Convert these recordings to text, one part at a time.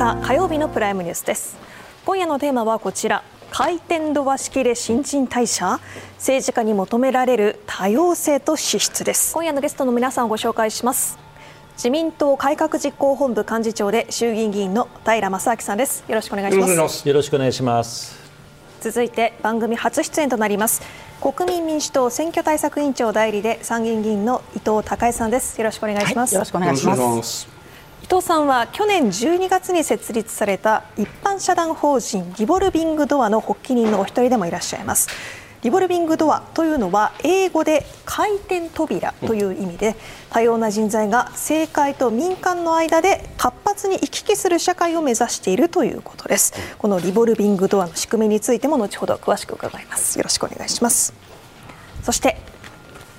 2月6日火曜日のプライムニュースです。今夜のテーマはこちら。回転ドア式で新陳代謝？政治家に求められる多様性と資質です。今夜のゲストの皆さんをご紹介します。自民党改革実行本部幹事長で衆議院議員の平正明さんです。よろしくお願いします。よろしくお願いします。続いて番組初出演となります。国民民主党選挙対策委員長代理で参議院議員の伊藤孝恵さんです。よろしくお願いします、はい、よろしくお願いします。伊藤さんは去年12月に設立された一般社団法人リボルビングドアの発起人のお一人でもいらっしゃいます。リボルビングドアというのは英語で回転扉という意味で多様な人材が政界と民間の間で活発に行き来する社会を目指しているということです。このリボルビングドアの仕組みについても後ほど詳しく伺います。よろしくお願いします。そして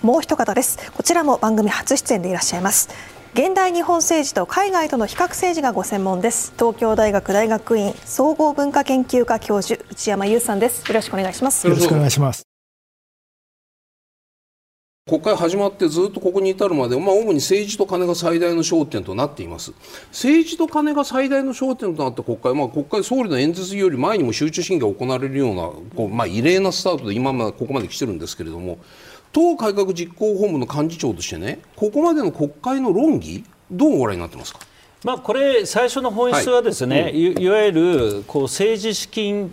もう一方です。こちらも番組初出演でいらっしゃいます。現代日本政治と海外との比較政治がご専門です。東京大学大学院総合文化研究科教授内山優さんです。よろしくお願いします。よろしくお願いします。国会始まってずっとここに至るまで、まあ、主に政治と金が最大の焦点となっています。政治と金が最大の焦点となった国会、まあ、国会総理の演説より前にも集中審議が行われるようなこう、まあ、異例なスタートで今までここまで来てるんですけれども党改革実行本部の幹事長としてねここまでの国会の論議どうご覧になってますか？まあ、これ、最初の本質はですね、はいうん、いわゆるこう政治資金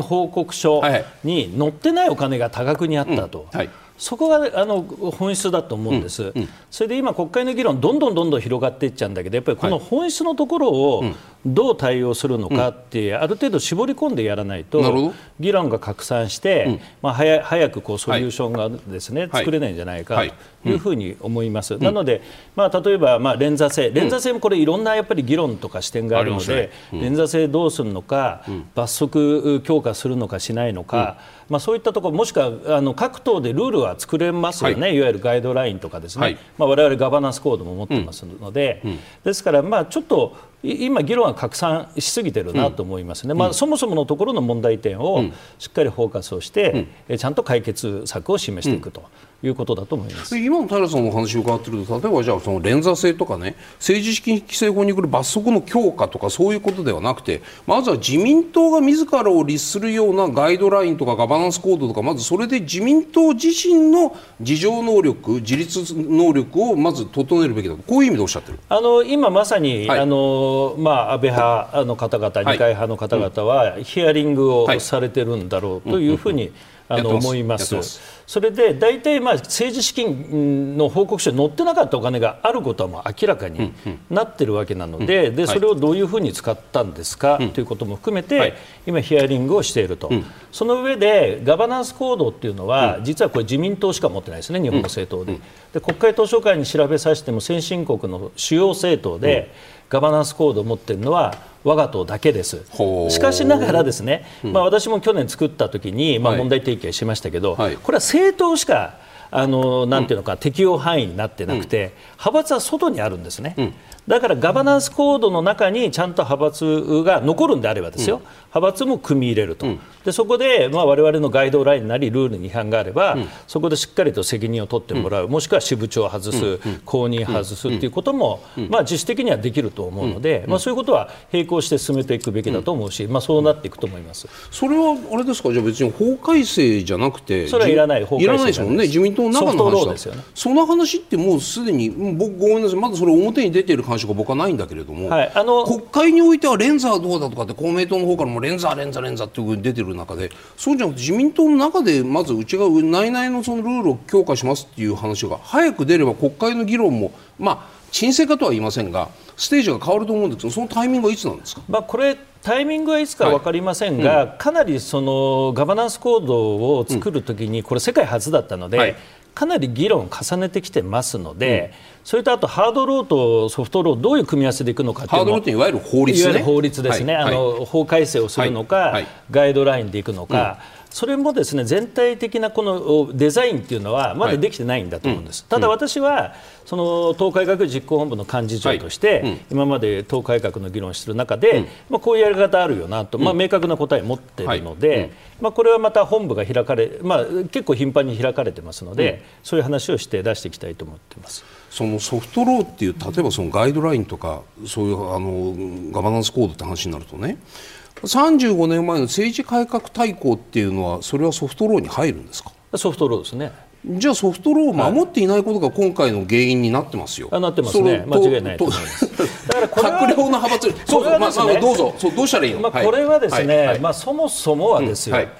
報告書に載ってないお金が多額にあったと。はいそこがあの本質だと思うんです、うんうん、それで今、国会の議論、どんどんどんどん広がっていっちゃうんだけど、やっぱりこの本質のところをどう対応するのかって、ある程度絞り込んでやらないと、議論が拡散して、まあ、早早くこうソリューションがですね、作れないんじゃないか。というふうに思います。なので、まあ、例えば、まあ、連座制、連座制もこれ、いろんなやっぱり議論とか視点があるので、連座制どうするのか、罰則強化するのかしないのか、まあ、そういったところもしくはあの各党でルールは作れますよね、はい、いわゆるガイドラインとかですね、はい。まあ、我々ガバナンスコードも持ってますので、うん。うん、ですから、まあ、ちょっと今、議論が拡散しすぎてるなと思いますね、うん、まあ、そもそものところの問題点をしっかりフォーカスをして、ちゃんと解決策を示していくと。いうことだと思います。今の平さんの話を伺ってると例えばじゃあその連座制とかね政治資金規正法に来る罰則の強化とかそういうことではなくてまずは自民党が自らを律するようなガイドラインとかガバナンスコードとかまずそれで自民党自身の自浄能力自立能力をまず整えるべきだと。こういう意味でおっしゃってる。あの今まさに、はい、あのまあ、安倍派の方々、二階派の方々はヒアリングをされてるんだろうというふうに、あの思います。それで大体まあ政治資金の報告書に載ってなかったお金があることはもう明らかになってるわけなので,、でそれをどういうふうに使ったんですか、ということも含めて、今、ヒアリングをしていると、その上でガバナンスコードっていうのは、実はこれ自民党しか持ってないですね、日本の政党で。で国会図書館に調べさせても先進国の主要政党で、ガバナンスコードを持っているのは我が党だけです。しかしながらですね、まあ、私も去年作った時に、まあ、問題提起しましたけど、はい、これは政党しかあのなんていうのか、適用範囲になってなくて、派閥は外にあるんですね。だからガバナンスコードの中にちゃんと派閥が残るんであればですよ、うん、派閥も組み入れると、うん、でそこで、まあ、我々のガイドラインなりルールに違反があれば、うん、そこでしっかりと責任を取ってもらう、もしくは支部長を外す、公認外すということも、まあ、自主的にはできると思うので、まあ、そういうことは並行して進めていくべきだと思うし、まあ、そうなっていくと思います。それはあれですか、じゃあ別に法改正じゃなくて、それはいらない法改正いらないですもんね、自民党の中の話ですよね。その話ってもうすでに、僕、ごめんなさい、まだそれ表に出ている感触が僕はないんだけどれども、はい、あの国会においてはレンザーどうだとかって公明党の方からもレンザー、レンザー、レンザーっていうふうに出てる中でそうじゃなくて自民党の中でまず内側内々のそのルールを強化しますっていう話が早く出れば国会の議論もまあ沈静化とは言いませんがステージが変わると思うんです。けどそのタイミングはいつなんですか、まあ、これタイミングはいつか分かりませんが、はい。うん、かなりそのガバナンスコードを作るときに、これ世界初だったので、はい、かなり議論を重ねてきてますので、うんそれとあとハードローとソフトローどういう組み合わせでいくのかハードローっていわゆる法律、ね、いわゆる法律ですね、はい、あの、法改正をするのか、はい、ガイドラインでいくのか、うんそれもですね全体的なこのデザインっていうのはまだできてないんだと思うんです。はいうん、ただ私はその党改革実行本部の幹事長として、はいうん、今まで党改革の議論している中で、うん、まあ、こういうやり方あるよなと、まあ、明確な答えを持っているので、はい、まあ、これはまた本部が開かれ、まあ、結構頻繁に開かれてますので、そういう話をして出していきたいと思っています。そのソフトローっていう例えばそのガイドラインとかそういうあのガバナンスコードって話になるとね35年前の政治改革大綱っていうのはそれはソフトローに入るんですか？ソフトローですね。じゃあソフトローを守っていないことが今回の原因になってますよ。あなってますね。間違いないと思います。だから閣僚の派閥、そうそう、まあ、まあ、どうぞ、そうどうしたらいいの？まあ、これはですね、はい。はい、まあそもそもはですよ。うんはい。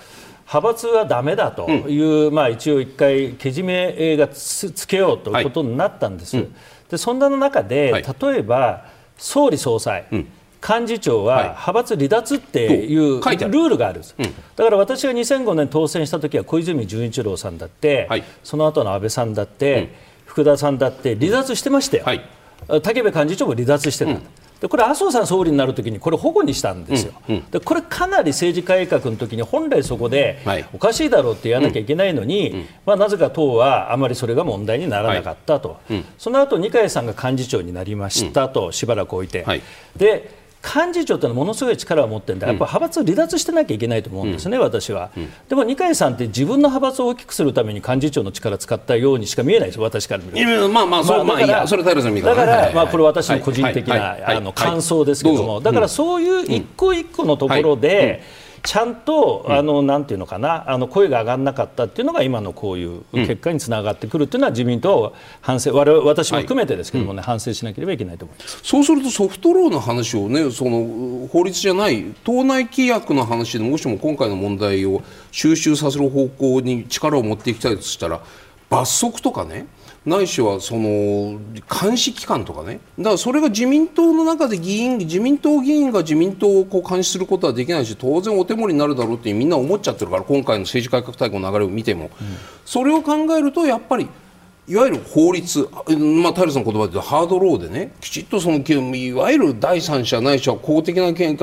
派閥はだめだという、うん、まあ、一応、一回けじめがつつけようということになったんです、はい。うん、でそんな中で、はい、例えば総理総裁、うん、幹事長は派閥離脱っていうルールがあるんです、うん、だから私が2005年当選した時は小泉純一郎さんだって、はい、その後の安倍さんだって、福田さんだって離脱してましたよ、武部幹事長も離脱してた。でこれ、麻生さん総理になるときにこれ、保護にしたんですよ、うん。うん、でこれ、かなり政治改革のときに本来そこでおかしいだろうって言わなきゃいけないのに、うん、まあ、なぜか党はあまりそれが問題にならなかったと、はい、その後二階さんが幹事長になりましたと、しばらく置いて。はい、で幹事長というのはものすごい力を持ってるん。で、やっぱ派閥を離脱してなきゃいけないと思うんですね、うん、私は、うん、でも二階さんって自分の派閥を大きくするために幹事長の力を使ったようにしか見えないです私から見ると。まあまあ、そう、まあ、いや、それ平さんだから、まあ、これ私の個人的な、あの感想ですけども、だからそういう一個一個のところで、ちゃんと、あのなんていうのかなあの声が上がらなかったっていうのが今のこういう結果につながってくるっていうのは自民党は反省我々私も含めてですけどもね、はい、反省しなければいけないと思います。そうするとソフトローの話をねその法律じゃない党内規約の話でもしも今回の問題を収集させる方向に力を持っていきたいとしたら罰則とかねないしはその監視機関とかね。だからそれが自民党の中で議員自民党議員が自民党をこう監視することはできないし当然お手盛りになるだろうってみんな思っちゃってるから今回の政治改革大会の流れを見ても、うん、それを考えるとやっぱりいわゆる法律、まあ、平さんの言葉で言うとハードローでねきちっとそのいわゆる第三者ないしは公的な監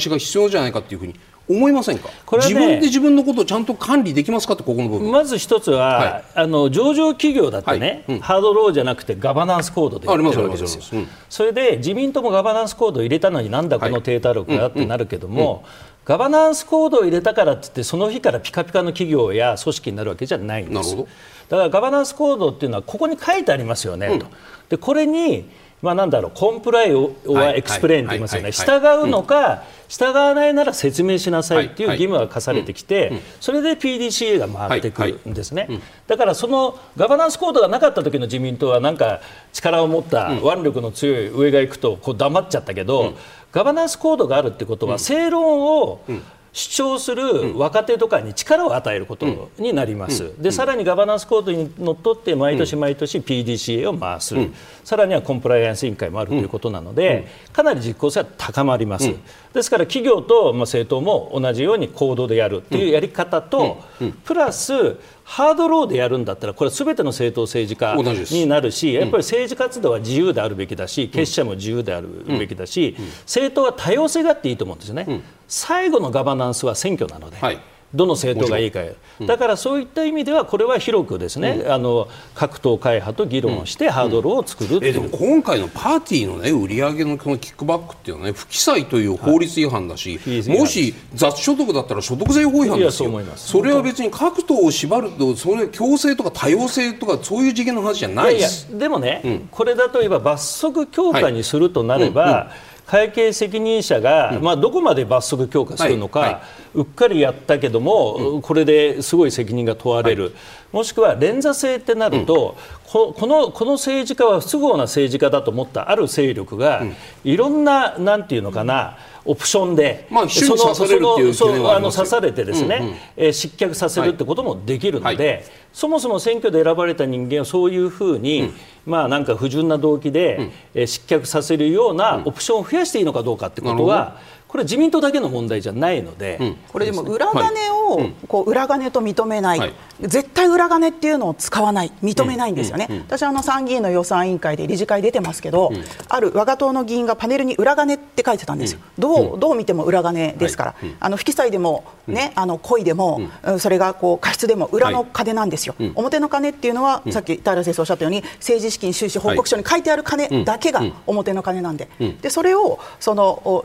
視が必要じゃないかっていうふうに思いませんか、これはね、自分で自分のことをちゃんと管理できますかってここの部分。まず一つは、はい、あの上場企業だってね、はい。うん、ハードローじゃなくてガバナンスコードでやってるわけですよ、うん、それで自民党もガバナンスコードを入れたのになんだこの低た力がってなるけども、ガバナンスコードを入れたからってってその日からピカピカの企業や組織になるわけじゃないんです。だからガバナンスコードっていうのはここに書いてありますよね、うん、とでこれにまあ、なんだろう comply or explain と言いますよね、従うのか、従わないなら説明しなさいっていう義務が課されてきて、それで PDCA が回ってくるんですね、だからそのガバナンスコードがなかった時の自民党はなんか力を持った腕力の強い上が行くとこう黙っちゃったけど、ガバナンスコードがあるってことは正論を、主張する若手とかに力を与えることになります、でさらにガバナンスコードにのっとって毎年毎年 PDCA を回す、さらにはコンプライアンス委員会もあるということなので、かなり実効性は高まります、ですから企業と政党も同じように行動でやるというやり方と、プラスハードローでやるんだったらこれはすべての政党政治家になるしやっぱり政治活動は自由であるべきだし結社も自由であるべきだし政党は多様性があっていいと思うんですよね。最後のガバナンスは選挙なので、はいどの政党がいいか、うん、だからそういった意味ではこれは広くですね、うん、あの各党会派と議論をしてハードルを作る、う。ん、えでも今回のパーティーの、ね、売り上げのこのキックバックっていうのは、ね、不記載という法律違反だし、はい、もし雑所得だったら所得税法違反ですよそれは別に各党を縛るとそれ強制とか多様性とかそういう次元の話じゃないです。でもね、これだといえば罰則強化にするとなれば、はい会計責任者が、まあ、どこまで罰則強化するのか、うっかりやったけども、うん、これですごい責任が問われる、はい、もしくは連座制ってなると、うん、このこの政治家は不都合な政治家だと思ったある勢力が、うん、いろんななんていうのかな、オプションで、まあ、そのそのあの刺されてですね、うんうん、えー、失脚させるってこともできるので、はい、そもそも選挙で選ばれた人間をそういうふうに、うん、まあなんか不純な動機で、うん、えー、失脚させるようなオプションを増やしていいのかどうかってことは、これ自民党だけの問題じゃないので、うん、これでも裏金をこう裏金と認めない、はい、絶対裏金っていうのを使わない。認めないんですよね、うん。うん、私あの参議院の予算委員会で理事会出てますけど、ある我が党の議員がパネルに裏金って書いてたんですよ、どうどう見ても裏金ですから、はい、あの不記載でも、ねあの故意でも、それがこう過失でも裏の金なんですよ、表の金っていうのは、さっき平先生おっしゃったように政治資金収支報告書に書いてある金だけが表の金なんで,、でそれをその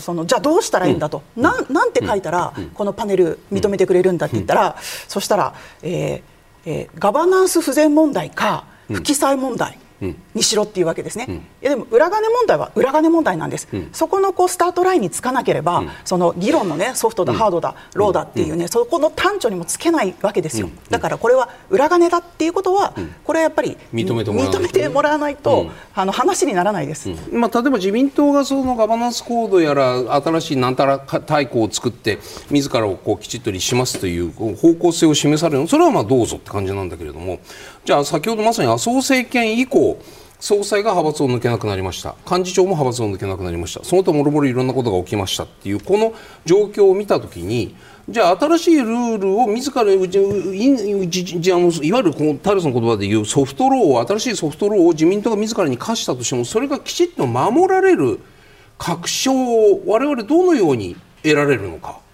そのじゃあどうしたらいいんだと、うん、なんなんて書いたら、このパネル認めてくれるんだって言ったら、そしたら、えーえー、ガバナンス不全問題か不記載問題、にしろっていうわけですね、うん、いやでも裏金問題は裏金問題なんです、うん、そこのこうスタートラインにつかなければ、うん、その議論のねソフトだ、ハードだ、ローだっていうね、そこの端緒にもつけないわけですよ、だからこれは裏金だっていうことは、これはやっぱり認めてもらわないと、あの話にならないです、まあ、例えば自民党がそのガバナンスコードやら新しいなんたら大綱を作って自らをこうきちっと立しますという方向性を示されるそれはまあどうぞって感じなんだけれどもじゃあ先ほどまさに麻生政権以降総裁が派閥を抜けなくなりました幹事長も派閥を抜けなくなりましたその他もろもろいろんなことが起きましたっていうこの状況を見たときにじゃあ新しいルールを自らいわゆるこの平さんの言葉で言うソフトローを新しいソフトローを自民党が自らに課したとしてもそれがきちっと守られる確証を我々どのように得られるのか。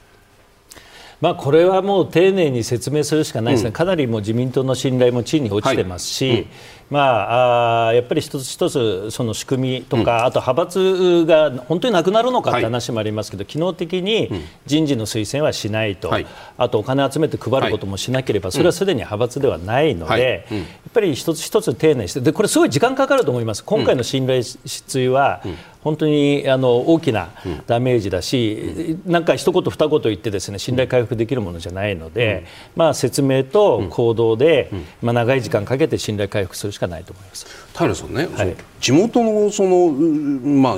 まあ、これはもう丁寧に説明するしかないですね、うん、かなりもう自民党の信頼も地に落ちてますし、はい。うんまあ、あやっぱり一つ一つその仕組みとか、うん、あと派閥が本当になくなるのかって話もありますけど、はい、機能的に人事の推薦はしないと、はい、あとお金集めて配ることもしなければ、それはすでに派閥ではないので、やっぱり一つ一つ丁寧にしてでこれすごい時間かかると思います。今回の信頼失墜は、本当にあの大きなダメージだし、うん、なんか一言二言言ってですね信頼回復できるものじゃないので、うん、まあ、説明と行動で、うん、まあ、長い時間かけて信頼回復するしかないと思います。平さんね、はい、地元のその、まあ、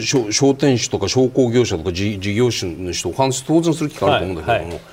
商店主とか商工業者とか事業主の人を話す当然する機会あると思うんだけども。はいはい。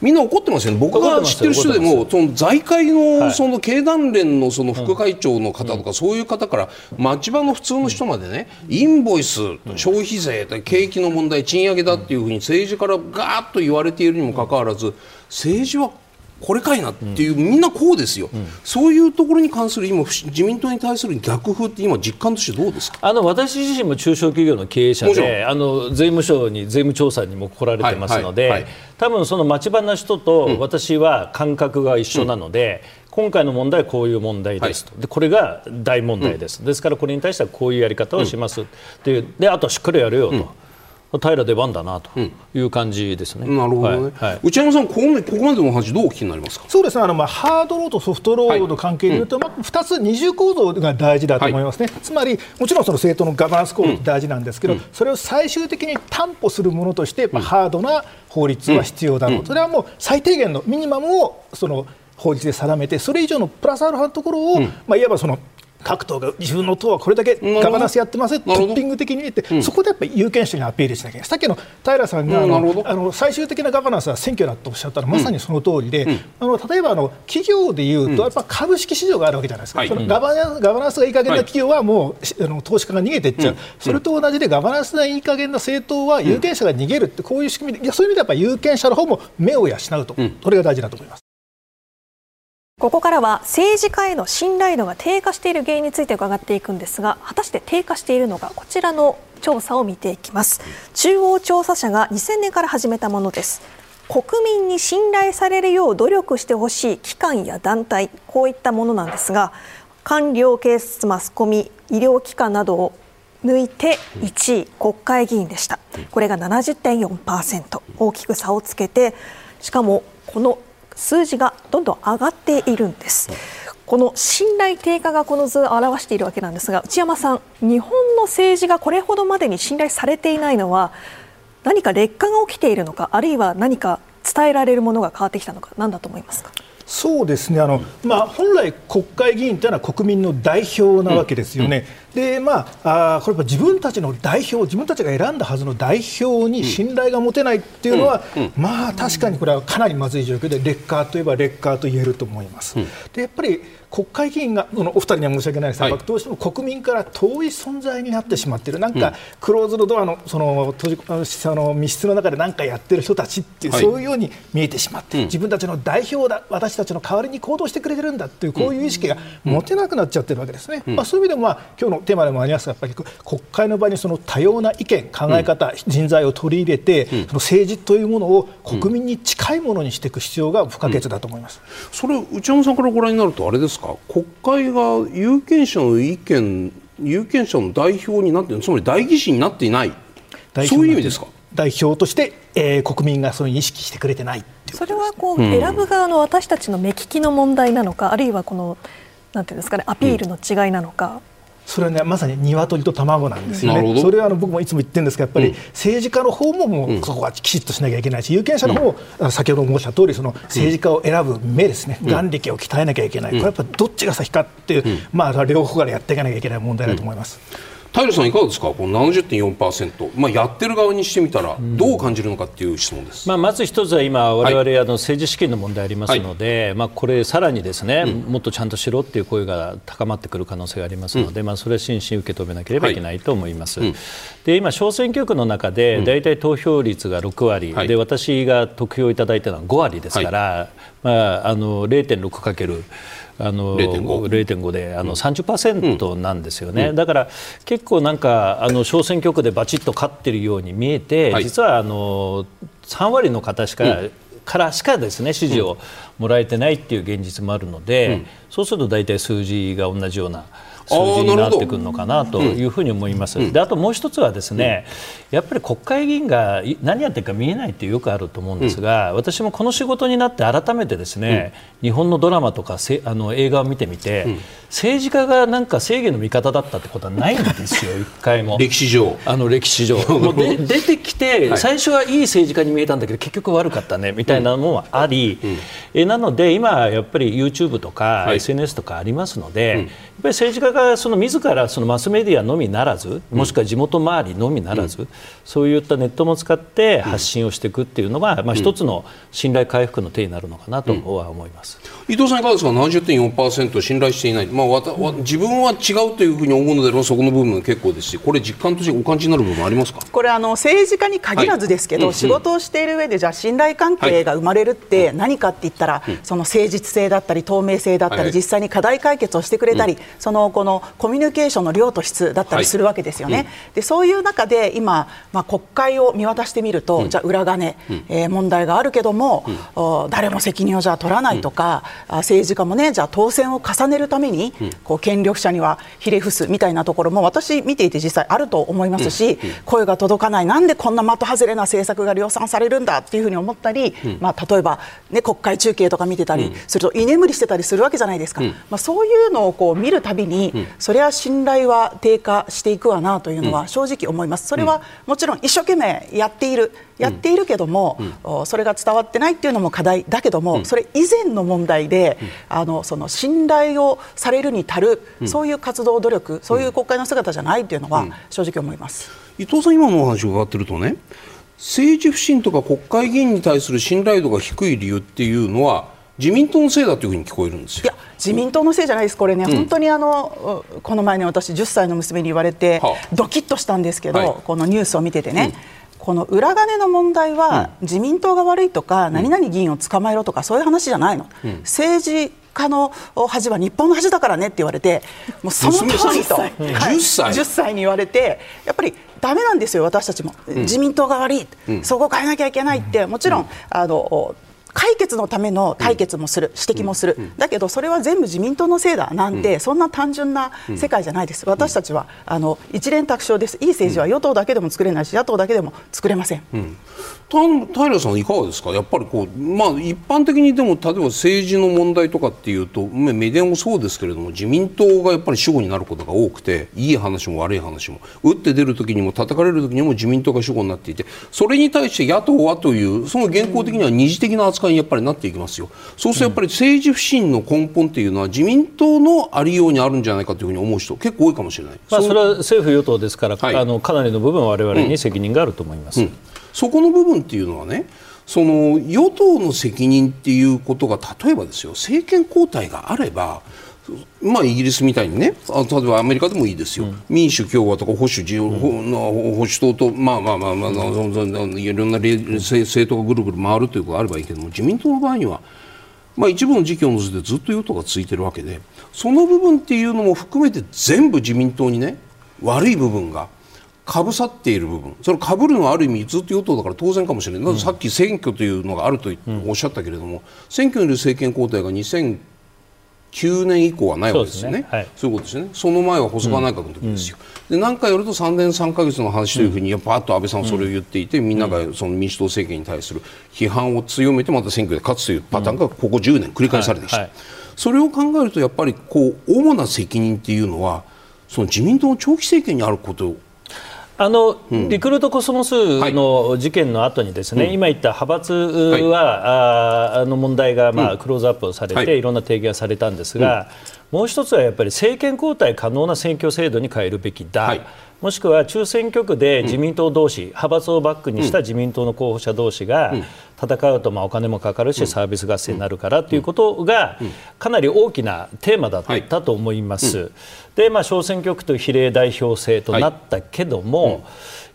みんな怒ってますよね、僕が知ってる人でも、その財界のその経団連のその副会長の方とか、そういう方から、町場の普通の人までね、インボイス、消費税、景気の問題、賃上げだっていうふうに政治からガーッと言われているにもかかわらず、政治はこれかいなっていう、みんなこうですよ、うん、そういうところに関する今、自民党に対する逆風って今、実感としてどうですか？あの私自身も中小企業の経営者であの税務署に税務調査にも来られてますので、はいはいはい、多分その町場の人と私は感覚が一緒なので、うん、今回の問題はこういう問題ですと、でこれが大問題です、うん、ですからこれに対してはこういうやり方をしますっていう、であとしっかりやるよと。平出番だなという感じですね。うん、なるほどね。はいはい、内山さんここここまでの話どうお聞きになりますか？そうですね。あのまあハードローとソフトローの関係でいうと、はい、まあ二つ二重構造が大事だと思いますね。つまりもちろんその政党のガバナンス構造大事なんですけど、うん、それを最終的に担保するものとして、まあハードな法律は必要だろう。それはもう最低限のミニマムをその法律で定めてそれ以上のプラスアルファのところを、まあいわばその各党が自分の党はこれだけガバナンスやってますトッピング的に見て、うん、そこでやっぱり有権者にアピールしなきゃいけない、さっきの平さんがあのあの最終的なガバナンスは選挙だとおっしゃったのはまさにその通りで、うん、あの例えばあの企業でいうと、やっぱ株式市場があるわけじゃないですか、はい、そのガバナンスガバナンスがいい加減な企業はもう、あの投資家が逃げていっちゃう、それと同じでガバナンスがいい加減な政党は有権者が逃げるって、こういう仕組みで、いやそういう意味でやっぱ有権者の方も目を養うと、これが大事だと思います。ここからは政治家への信頼度が低下している原因について伺っていくんですが果たして低下しているのかこちらの調査を見ていきます。中央調査社が2000年から始めたものです。国民に信頼されるよう努力してほしい機関や団体こういったものなんですが官僚警察マスコミ医療機関などを抜いて1位国会議員でした。これが70.4%大きく差をつけてしかもこの数字がどんどん上がっているんです。この信頼低下がこの図を表しているわけなんですが内山さん、日本の政治がこれほどまでに信頼されていないのは何か劣化が起きているのかあるいは何か伝えられるものが変わってきたのか何だと思いますか？そうですね。あの、まあ、本来、国会議員というのは国民の代表なわけですよね、でまああこれ自分たちの代表自分たちが選んだはずの代表に信頼が持てないっていうのは、うんうん、まあ確かにこれはかなりまずい状況で劣化といえば劣化と言えると思います。でやっぱり国会議員がのお二人には申し訳ないです。が、はい、どうしても国民から遠い存在になってしまっている、なんか、クローズドドアのその閉じその密室の中で何かやってる人たちっていう、はい、そういうように見えてしまって、うん、自分たちの代表だ、私たちの代わりに行動してくれてるんだっていう、こういう意識が持てなくなっちゃってるわけですね、うん、まあ、そういう意味でも、まあ今日のテーマでもありますが、やっぱり国会の場にその多様な意見、考え方、うん、人材を取り入れて、その政治というものを国民に近いものにしていく必要が不可欠だと思います、それ、内山さんからご覧になると、あれですか、国会が有権者の意見有権者の代表になってつまり代議士になっていない。そういう意味ですか？代表として、えー、国民がそういう意識してくれてないそれはこう、うん、選ぶ側の私たちの目利きの問題なのかあるいはこのなんていうんですかねアピールの違いなのか。うんそれはねまさに鶏と卵なんですよね、それはあの僕もいつも言ってるんですが、やっぱり政治家の方ももうそこはきちっとしなきゃいけないし、有権者の方も先ほど申した通り、その政治家を選ぶ目ですね、眼力を鍛えなきゃいけない、これやっぱどっちが先かっていう、まあ、両方からやっていかなきゃいけない問題だと思います。平さん、いかがですか、この70.4%、まあ、やってる側にしてみたら、どう感じるのかっていう質問です、まあ、まず一つは今、われわれ政治資金の問題ありますので、はい、まあ、これ、さらにですね、うん、もっとちゃんとしろっていう声が高まってくる可能性がありますので、うん、まあ、それは真摯に受け止めなければいけないと思います。はい。うん、で今、小選挙区の中で、大体投票率が6割、はい、で私が得票いただいたのは5割ですから、まあ、あの0.6かけるあの0.5であの30%なんですよね、うん、だから結構なんかあの小選挙区でバチッと勝ってるように見えて、はい、実はあの3割の方しか、うん。からしかですね支持をもらえてないっていう現実もあるので、うん、そうすると大体数字が同じような数字になってくるのかなというふうに思います。であともう一つはですね、やっぱり国会議員が何やってるか見えないってよくあると思うんですが、私もこの仕事になって改めてですね、日本のドラマとかせあの映画を見てみて、政治家がなんか正義の味方だったってことはないんですよ、一回も。歴史上。あの歴史上。もうで出てきて、最初はいい政治家に見えたんだけど、結局悪かったねみたいなのもあり、えなので、今、やっぱり YouTube とか SNS とかありますので、やっぱり政治家がその自らそのマスメディアのみならず、もしくは地元周りのみならず、そういったネットも使って発信をしていくっていうのが、まあ、一つの信頼回復の手になるのかなとは思います。伊藤さんいかがですか、70.4%信頼していない。まあわたわ自分は違うというふうに思うのであればそこの部分結構ですしこれ実感としてお感じになる部分ありますか？これあの政治家に限らずですけど、はい。仕事をしている上でじゃあ信頼関係が生まれるって何かって言ったら、はい、その誠実性だったり透明性だったり、はい、実際に課題解決をしてくれたり、うん、そのこのコミュニケーションの量と質だったりするわけですよね。うん、でそういう中で今、まあ、国会を見渡してみると、うん、じゃあ裏金、うん、えー、問題があるけども、うん、誰も責任をじゃあ取らないとか、政治家もねじゃあ当選を重ねるために、こう権力者にはひれ伏すみたいなところも私見ていて実際あると思いますし、声が届かない。なんでこんな的外れな政策が量産されるんだっていうふうに思ったり、まあ、例えば、ね、国会中継とか見てたりすると居眠りしてたりするわけじゃないですか、まあ、そういうのをこう見るたびに、それは信頼は低下していくわなというのは正直思います。それはもちろん一生懸命やっているやっているけども、うん、それが伝わってないっていうのも課題だけども、うん、それ以前の問題で、あのその信頼をされるに足る、そういう活動努力そういう国会の姿じゃないというのは正直思います、伊藤さん今のお話を伺ってるとね政治不信とか国会議員に対する信頼度が低い理由っていうのは自民党のせいだというふうに聞こえるんですよ。いや自民党のせいじゃないです、これね、うん、本当にあのこの前に私、10歳の娘に言われて、はあ、ドキッとしたんですけど、はい、このニュースを見ててね、うん、この裏金の問題は、自民党が悪いとか、何々議員を捕まえろとか、そういう話じゃないの、政治家の恥は日本の恥だからねって言われて、もうその通りと、はい、10, 歳。10歳。に言われて、やっぱりだめなんですよ、私たちも、自民党が悪い、そこを変えなきゃいけないって、もちろん、あの解決のための対決もする、指摘もする、だけどそれは全部自民党のせいだなんて、そんな単純な世界じゃないです、私たちはあの一連卓勝です、いい政治は与党だけでも作れないし、野党だけでも作れません。うん。平さん、いかがですか、やっぱりこう、まあ、一般的にでも、例えば政治の問題とかっていうと、メディアもそうですけれども、自民党がやっぱり主語になることが多くて、いい話も悪い話も、打って出るときにも、叩かれるときにも自民党が主語になっていて、それに対して野党はという、その現行的には二次的な扱いやっぱりなっていきますよ。そうするとやっぱり政治不信の根本っていうのは自民党のありようにあるんじゃないかというふうに思う人結構多いかもしれない。まあそれは政府与党ですから、はい、あのかなりの部分は我々に責任があると思います。うんうん、そこの部分っていうのはね。その与党の責任っていうことが例えばですよ政権交代があればまあ、イギリスみたいにねあ例えばアメリカでもいいですよ、うん、民主共和とか保守自由、うん、保守党と、まあまあまあ、まあ、いろんな政党がぐるぐる回るということがあればいいけども自民党の場合には、まあ、一部の時期を除いてずっと与党が続いているわけでその部分っていうのも含めて全部自民党にね悪い部分がかぶさっている部分。それかぶるのはある意味ずっと与党だから当然かもしれない、うん、さっき選挙というのがあるとおっしゃったけれども、選挙による政権交代が2009 9年以降はないわけですよね。そう、ねはい、いうことですね。その前は細川内閣の時ですよ。うん、で何回やると3年3か月の話というふうにやっぱっと安倍さんはそれを言っていて、みんながその民主党政権に対する批判を強めてまた選挙で勝つというパターンがここ10年繰り返されてきた。はいはい、それを考えるとやっぱりこう主な責任っていうのはその自民党の長期政権にあることあの、うん、リクルートコスモスの事件の後にですね、はい、今言った派閥は、はい、あの問題が、まあ、クローズアップされて、はい、いろんな提言がされたんですが、もう一つはやっぱり政権交代可能な選挙制度に変えるべきだ。もしくは中選挙区で自民党同士、うん、派閥をバックにした自民党の候補者同士が戦うとまあお金もかかるし、サービス合戦になるからということがかなり大きなテーマだったと思います。で、まあ、小選挙区と比例代表制となったけども、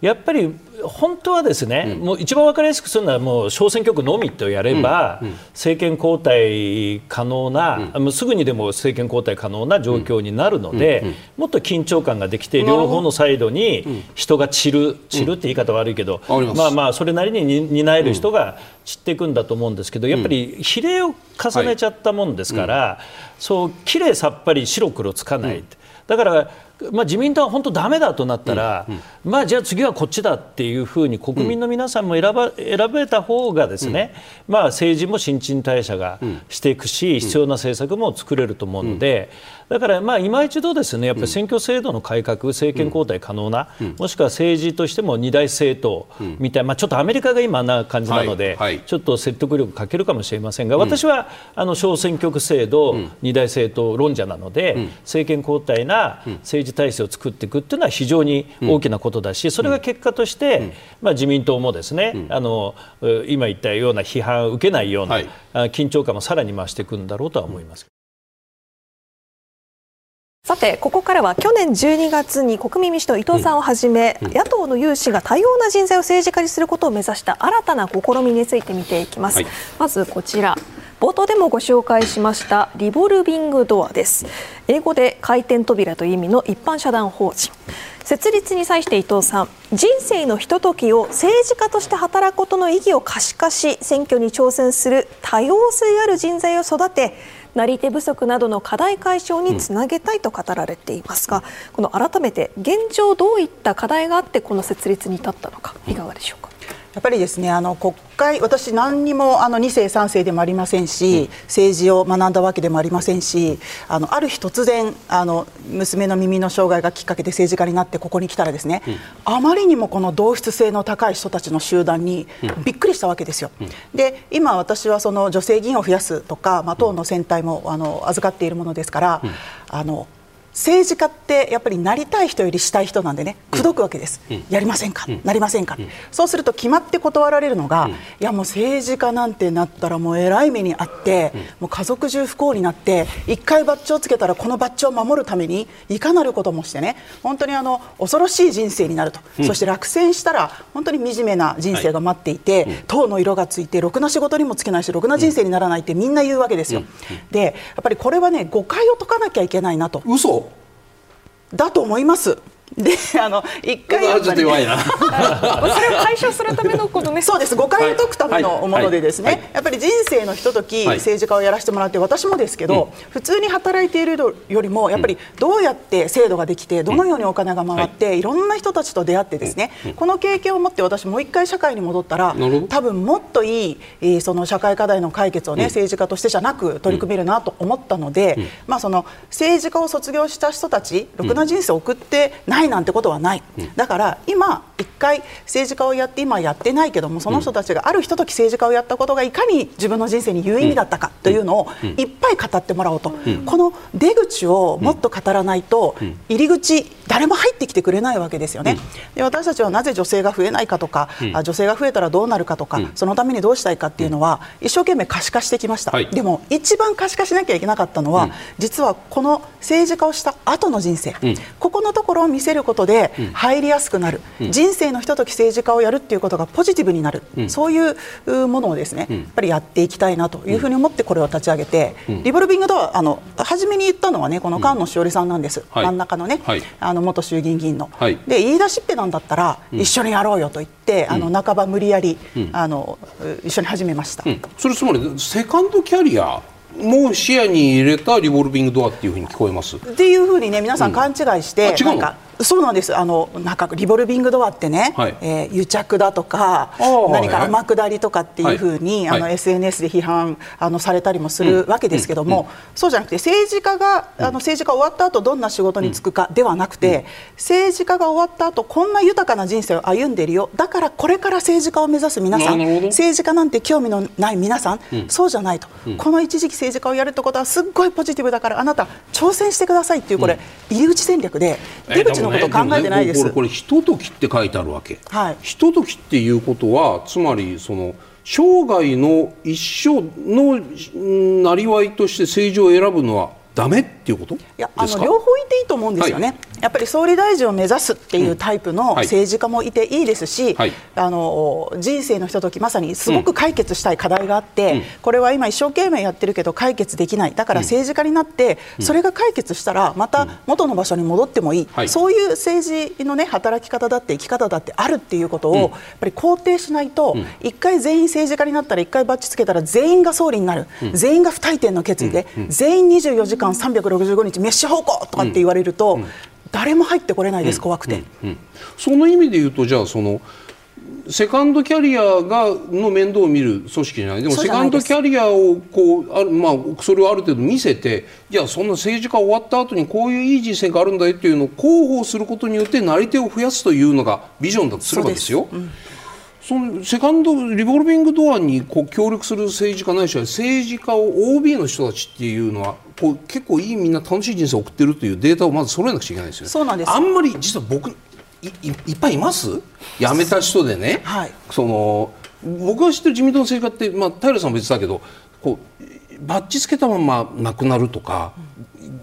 やっぱり本当はですね、うん、もう一番分かりやすくするのはもう小選挙区のみとやれば、うん。うん、政権交代可能な、もうすぐにでも政権交代可能な状況になるので、もっと緊張感ができて両方のサイドに人が散る散るって言い方悪いけど、まあまあそれなりに担える人が散っていくんだと思うんですけどやっぱり比例を重ねちゃったもんですから、そうきれいさっぱり白黒つかない。だからまあ、自民党は本当だめだとなったら、うんうん、まあ、じゃあ次はこっちだっていうふうに国民の皆さんも選ば選べた方がですね、うん、まあ、政治も新陳代謝がしていくし、必要な政策も作れると思うので、だからまあ今一度ですねやっぱり選挙制度の改革、政権交代可能な、もしくは政治としても二大政党みたいな、まあ、ちょっとアメリカが今な感じなので、ちょっと説得力欠けるかもしれませんが、私はあの小選挙区制度、二大政党論者なので、政権交代な政治体制を作っていくっていうのは非常に大きなことだし、それが結果として、まあ、自民党もですね、あの今言ったような批判を受けないような、緊張感もさらに増していくんだろうとは思います。さてここからは去年12月に国民民主党伊藤さんをはじめ、うん、野党の有志が多様な人材を政治家にすることを目指した新たな試みについて見ていきます、はい、まずこちら冒頭でもご紹介しましたリボルビングドアです。英語で回転扉という意味の一般社団法人。設立に際して伊藤さん人生のひとときを政治家として働くことの意義を可視化し選挙に挑戦する多様性ある人材を育てなり手不足などの課題解消につなげたいと語られていますが、この改めて現状どういった課題があってこの設立に至ったのかいかがでしょうか？やっぱりですねあの国会私何にもあの2世3世でもありませんし、政治を学んだわけでもありませんしあのある日突然あの娘の耳の障害がきっかけで政治家になってここに来たらですね、うん、あまりにもこの同質性の高い人たちの集団にびっくりしたわけですよ。うん、で今私はその女性議員を増やすとか、まあ、党の選対もあの預かっているものですから、あの政治家ってやっぱりなりたい人よりしたい人なんでね口説くわけです、うん、やりませんか、うん、なりませんか、うん、そうすると決まって断られるのが、いやもう政治家なんてなったらもうえらい目にあって、もう家族中不幸になって一回バッジをつけたらこのバッジを守るためにいかなることもしてね本当にあの恐ろしい人生になると、そして落選したら本当に惨めな人生が待っていて、はい、党の色がついてろくな仕事にもつけないしろくな人生にならないってみんな言うわけですよ。でやっぱりこれはね誤解を解かなきゃいけないなと。嘘？だと思います。であの一回ちょっと弱いな。それを解消するためのことねそうです。誤解を解くためのものでですね、はい。はい、やっぱり人生のひととき、政治家をやらせてもらって私もですけど、うん、普通に働いているよりもやっぱりどうやって制度ができてどのようにお金が回って、い。ろんな人たちと出会ってですね、この経験を持って私もう一回社会に戻ったら多分もっといい、えー、その社会課題の解決をね、政治家としてじゃなく取り組めるなと思ったので、まあその政治家を卒業した人たちろくな人生を送ってないないなんてことはない、うん、だから今一回政治家をやって今やってないけどもその人たちがあるひととき政治家をやったことがいかに自分の人生に有意味だったかというのをいっぱい語ってもらおうと、この出口をもっと語らないと入り口誰も入ってきてくれないわけですよね。で私たちはなぜ女性が増えないかとか、女性が増えたらどうなるかとか、そのためにどうしたいかっていうのは一生懸命可視化してきました、はい、でも一番可視化しなきゃいけなかったのは、実はこの政治家をした後の人生、ここのところを見せることで入りやすくなる、人生のひととき政治家をやるっていうことがポジティブになる、そういうものをですね、やっぱりやっていきたいなというふうに思ってこれを立ち上げて、リボルビングドアあの初めに言ったのはねこの菅野志織さんなんです、真ん。中のね、あの元衆議院議員の、で言い出しっぺなんだったら一緒にやろうよと言って、あの半ば無理やり、あの一緒に始めました、それつまりセカンドキャリアも視野に入れたリボルビングドアっていうふうに聞こえます。っていうふうにね皆さん勘違いして、うん、なんかそうなんです。あのなんかリボルビングドアってね、はい、えー、癒着だとか何か天下りとかっていうふうに、はい、あの SNS で批判あのされたりもするわけですけども、うん。うん、そうじゃなくて政治家があの政治家終わった後どんな仕事に就くかではなくて、政治家が終わった後こんな豊かな人生を歩んでいるよ。だからこれから政治家を目指す皆さん政治家なんて興味のない皆さん、そうじゃないと、この一時期政治家をやるってことはすっごいポジティブだからあなた挑戦してくださいっていうこれ、入り口戦略で出口のこと考えてないです。これこれひとときって書いてあるわけ。はい。ひとときっていうことはつまりその生涯の一生のなりわいとして政治を選ぶのはダメっていうこと？いやあの両方いていいと思うんですよね、はい、やっぱり総理大臣を目指すっていうタイプの政治家もいていいですし、はい、あの人生のひとときまさにすごく解決したい課題があって、うん、これは今一生懸命やってるけど解決できない。だから政治家になって、うん、それが解決したらまた元の場所に戻ってもいい、うん、そういう政治のね働き方だって生き方だってあるっていうことをやっぱり肯定しないと一、回全員政治家になったら一回バッチつけたら全員が総理になる、全員が不退転の決意で、全員24時間間365日滅私方向とかって言われると、誰も入ってこれないです、怖くて、その意味で言うとじゃあそのセカンドキャリアがの面倒を見る組織じゃない。でもセカンドキャリアをこうある、まあ、それをある程度見せてじゃあそんな政治家終わった後にこういういい人生があるんだよっていうのを広報することによってなり手を増やすというのがビジョンだとすればですよ。そのセカンドリボルビングドアにこう協力する政治家ないしは政治家を OB の人たちっていうのはこう結構いいみんな楽しい人生を送ってるというデータをまず揃えなくちゃいけないですよね。そうなんです。あんまり実は僕いいっぱいいます？辞めた人でね、はい、その僕が知ってる自民党の政治家って、まあ、平さんは別だけどこうバッジつけたまま亡くなるとか、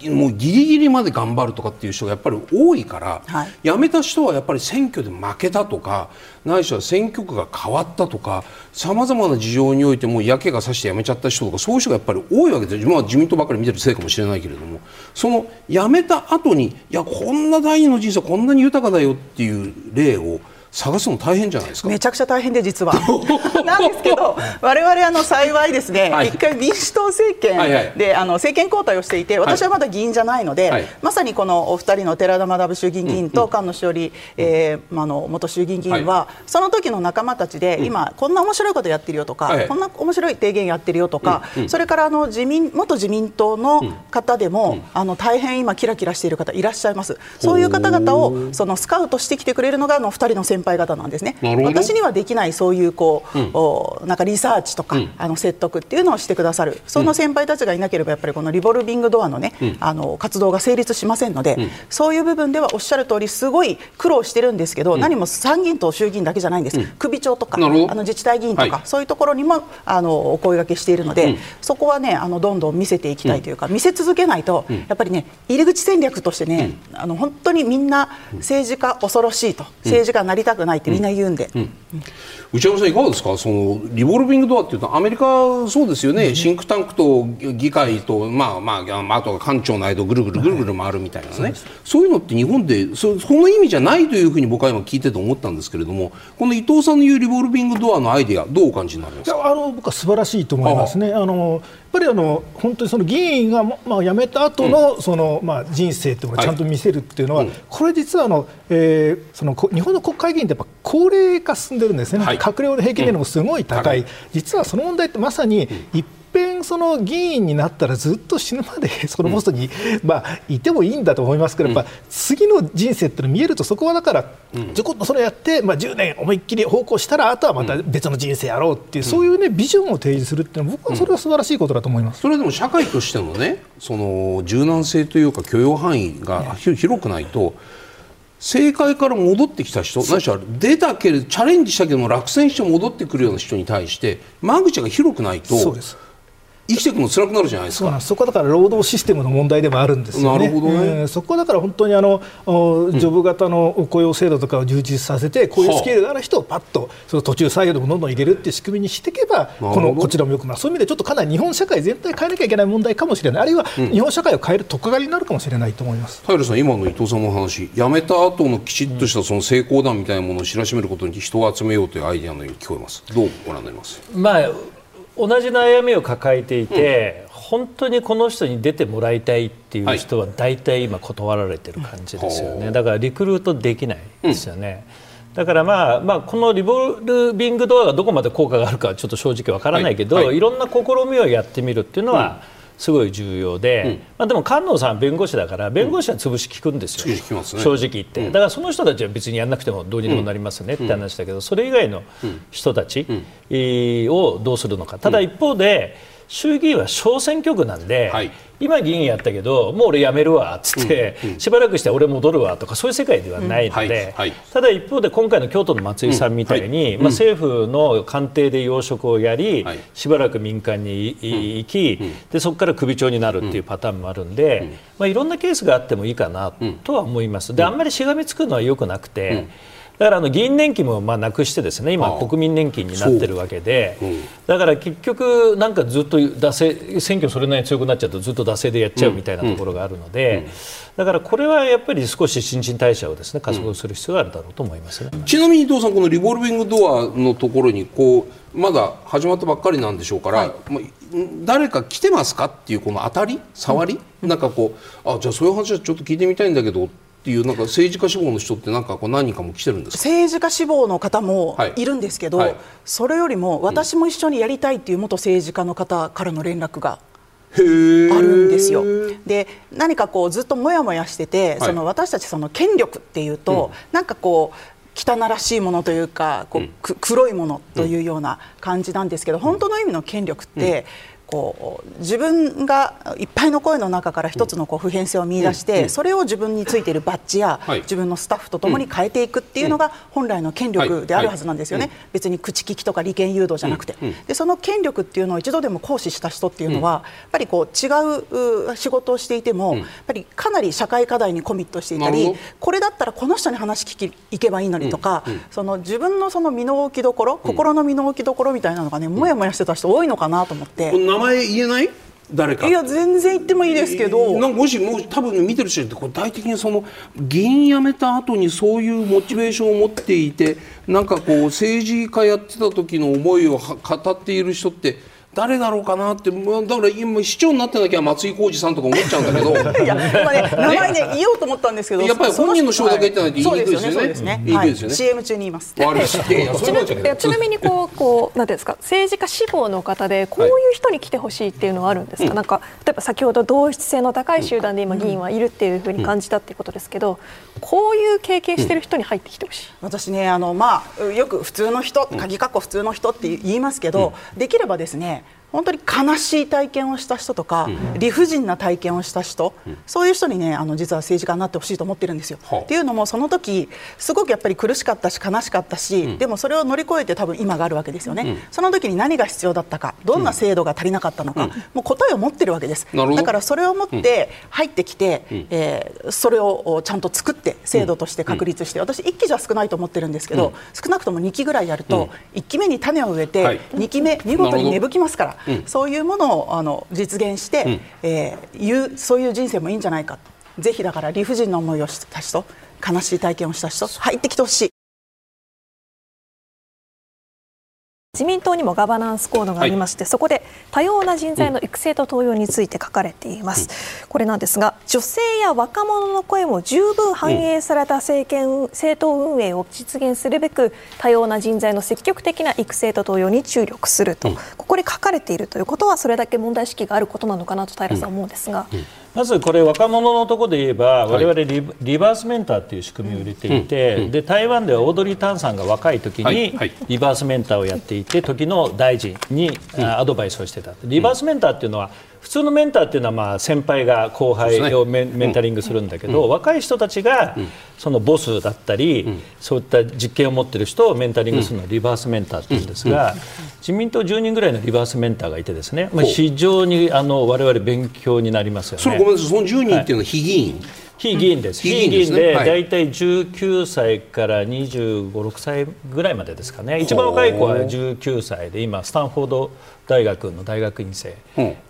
もうギリギリまで頑張るとかっていう人がやっぱり多いから、はい、辞めた人はやっぱり選挙で負けたとかないしは選挙区が変わったとかさまざまな事情においてもうやけがさして辞めちゃった人とかそういう人がやっぱり多いわけです自分は自民党ばっかり見てるせいかもしれないけれども。その辞めた後にいやこんな第二の人生こんなに豊かだよっていう例を探すの大変じゃないですか。めちゃくちゃ大変で実は。なんですけど我々あの幸いですね、はい、一回民主党政権で、はいはい、あの政権交代をしていて私はまだ議員じゃないので、はい、まさにこのお二人の寺田学衆議院議員と菅野志織、えー、あの元衆議院議員は、その時の仲間たちで、今こんな面白いことやってるよとか、こんな面白い提言やってるよとか、それからあの自民元自民党の方でも、あの大変今キラキラしている方いらっしゃいます。そういう方々をそのスカウトしてきてくれるのがあの二人の先輩方なんですね。私にはできないそういうこう、うん、おなんかリサーチとか、うん、あの説得っていうのをしてくださる。その先輩たちがいなければやっぱりこのリボルビングドアのね、うん、あの活動が成立しませんので、そういう部分ではおっしゃる通りすごい苦労してるんですけど、何も参議院と衆議院だけじゃないんです、首長とかあの自治体議員とか、はい、そういうところにもあのお声がけしているので、そこはねあのどんどん見せていきたいというか、見せ続けないと、やっぱりね入り口戦略としてね、あの本当にみんな政治家恐ろしいと政治家になりたくないってみんな言うんで、うん、内山さんいかがですか？そのリボルビングドアっていうとアメリカそうですよね、うん、シンクタンクと議会と、まあまあ、あとは官庁の間をぐるぐるぐるぐる回るみたいなね、はい、そういうのって日本でそその意味じゃないというふうに僕は今聞いてて思ったんですけれどもこの伊藤さんの言うリボルビングドアのアイデアどうお感じになりますか？あの僕は素晴らしいと思いますね。あのっぱりあの本当にその議員が、まあ、辞めた後の、うん、そのまあ人生というのをちゃんと見せるっていうのは、はい、これ実はあの、えー、その日本の国会議員ってやっぱ高齢化進んでるんですね、はい、閣僚の平均年齢もすごい高い、うん、実はその問題ってまさに一遍その議員になったらずっと死ぬまでそのポストに、うん、まあ、いてもいいんだと思いますけど、やっぱ次の人生っての見えるとそこはだから、ちょこっとそれやって、まあ、10年思いっきり奉公したらあとはまた別の人生やろうっていう、そういうねビジョンを提示するっていうのは僕はそれは素晴らしいことだと思います、それでも社会としてのねその柔軟性というか許容範囲が広くないと。政界から戻ってきた人ないしは出たけれどチャレンジしたけども落選して戻ってくるような人に対して間口が広くないと生きていくの辛くなるじゃないですか。そこだから労働システムの問題でもあるんですよね。なるほどね、えー、そこだから本当にあの、ジョブ型の雇用制度とかを充実させて、こういうスキルがある人をパッとその途中採用でもどんどん入れるっていう仕組みにしていけば、このこちらもよくなる、そういう意味でちょっとかなり日本社会全体変えなきゃいけない問題かもしれない、あるいは日本社会を変えるとっかかりになるかもしれないと思います。平さん、今の伊藤さんの話、辞めた後のきちっとしたその成功談みたいなものを知らしめることに人を集めようというアイデアのように聞こえます。どうご覧になります？まあ同じ悩みを抱えていて、本当にこの人に出てもらいたいっていう人は大体今断られてる感じですよね、はい、だからリクルートできないですよね、うん、だからまあ、まあ、このリボルビングドアがどこまで効果があるかちょっと正直わからないけど、はい。はい、いろんな試みをやってみるっていうのは、うんすごい重要で、うん、まあ、でも菅野さん弁護士だから弁護士は潰し聞くんですよ、うんね、正直言って、だからその人たちは別にやらなくてもどうにでもなりますねって話だけど、それ以外の人たちをどうするのか。ただ一方で、衆議院は小選挙区なんで、はい、今議員やったけどもう俺辞めるわっつって、うんうん、しばらくして俺戻るわとかそういう世界ではないので、うん。はいはい、ただ一方で今回の京都の松井さんみたいに、まあ、政府の官邸で要職をやり、しばらく民間に行き、でそこから首長になるっていうパターンもあるんで、まあ、いろんなケースがあってもいいかなとは思います。であんまりしがみつくのはよくなくて、だからあの議員年金もまあなくしてですね今、国民年金になってるわけで、う。ん、だから結局、なんかずっと惰性選挙それなりに強くなっちゃうとずっと惰性でやっちゃうみたいなところがあるので、だからこれはやっぱり少し新陳代謝をですね加速する必要があるだろうと思いますね、ちなみに伊藤さん、このリボルビングドアのところにこうまだ始まったばっかりなんでしょうから、はい、誰か来てますかっていうこの当たり、触り、うん、なんかこうあじゃあそういう話はちょっと聞いてみたいんだけどっていうなんか政治家志望の人ってなんかこう何人かも来てるんです政治家志望の方もい。るんですけど、はい。はい、それよりも私も一緒にやりたいっていう元政治家の方からの連絡があるんですよ。で何かこうずっともやもやしてて、はい、その私たちその権力っていうと、うん、なんかこう汚らしいものというかこう、うん、黒いものというような感じなんですけど、うん、本当の意味の権力って、こう自分がいっぱいの声の中から一つのこう普遍性を見出して、それを自分についているバッジや、自分のスタッフとともに変えていくっていうのが本来の権力であるはずなんですよね、別に口利きとか利権誘導じゃなくて、でその権力っていうのを一度でも行使した人っていうのは、やっぱりこう違う仕事をしていても、やっぱりかなり社会課題にコミットしていたりこれだったらこの人に話聞き行けばいいのにとか、その自分のその身の置きどころ、心の身の置きどころみたいなのがねもやもやしてた人多いのかなと思って。前言えない？誰か。いや全然言ってもいいですけど。なんかもしもし多分見てる人って具体的にその議員辞めた後にそういうモチベーションを持っていてなんかこう政治家やってた時の思いを語っている人って誰だろうかなってだから今市長になってなきゃ松井浩二さんとか思っちゃうんだけど いや、まあね、名前ね言おうと思ったんですけどやっぱり本人の賞だけ言ってないと言いにくいですよね。そうですね。はい、CM 中に言います。ちなみにこうこうなんていうんですか政治家志望の方でこういう人に来てほしいっていうのはあるんですか？なんか例えば先ほど同質性の高い集団で今議員はいるっていうふうに感じたっていうことですけど、こういう経験してる人に入ってきてほしい？私ねあのまあよく普通の人鍵括弧普通の人って言いますけど、できればですね。本当に悲しい体験をした人とか、うん、理不尽な体験をした人、うん、そういう人にねあの実は政治家になってほしいと思ってるんですよ。っていうのもその時すごくやっぱり苦しかったし悲しかったし、うん、でもそれを乗り越えて多分今があるわけですよね、その時に何が必要だったかどんな制度が足りなかったのか、もう答えを持ってるわけです。だからそれを持って入ってきて、うん、えー、それをちゃんと作って制度として確立して、私1期じゃ少ないと思ってるんですけど、少なくとも2期ぐらいやると、1期目に種を植えて、はい、2期目見事に芽吹きますから。そういうものをあの実現して、うん、えー、いうそういう人生もいいんじゃないかぜひだから理不尽な思いをした人悲しい体験をした人入ってきてほしい。自民党にもガバナンスコードがありまして、はい、そこで多様な人材の育成と登用について書かれています、うん、これなんですが女性や若者の声も十分反映された政権、政党運営を実現するべく多様な人材の積極的な育成と登用に注力すると、うん、ここに書かれているということはそれだけ問題意識があることなのかなと平さん思うんですが。うんまずこれ若者のところで言えば、我々リリバースメンターという仕組みを入れていて、で台湾ではオードリー・タンさんが若い時にリバースメンターをやっていて時の大臣にアドバイスをしてた。リバースメンターっていうのは普通のメンターっていうのはまあ先輩が後輩をメ,、ンタリングするんだけど、若い人たちがそのボスだったり、そういった実験を持っている人をメンタリングするのをリバースメンターっていうんですが、自民党10人ぐらいのリバースメンターがいてですね、まあ、非常にあの我々勉強になりますよね。それごめんなさい。その10人っていうのは非議員、はい非議員です。非議員で大体19歳から25、6歳ぐらいまでですかね。一番若い子は19歳で今スタンフォード大学の大学院生。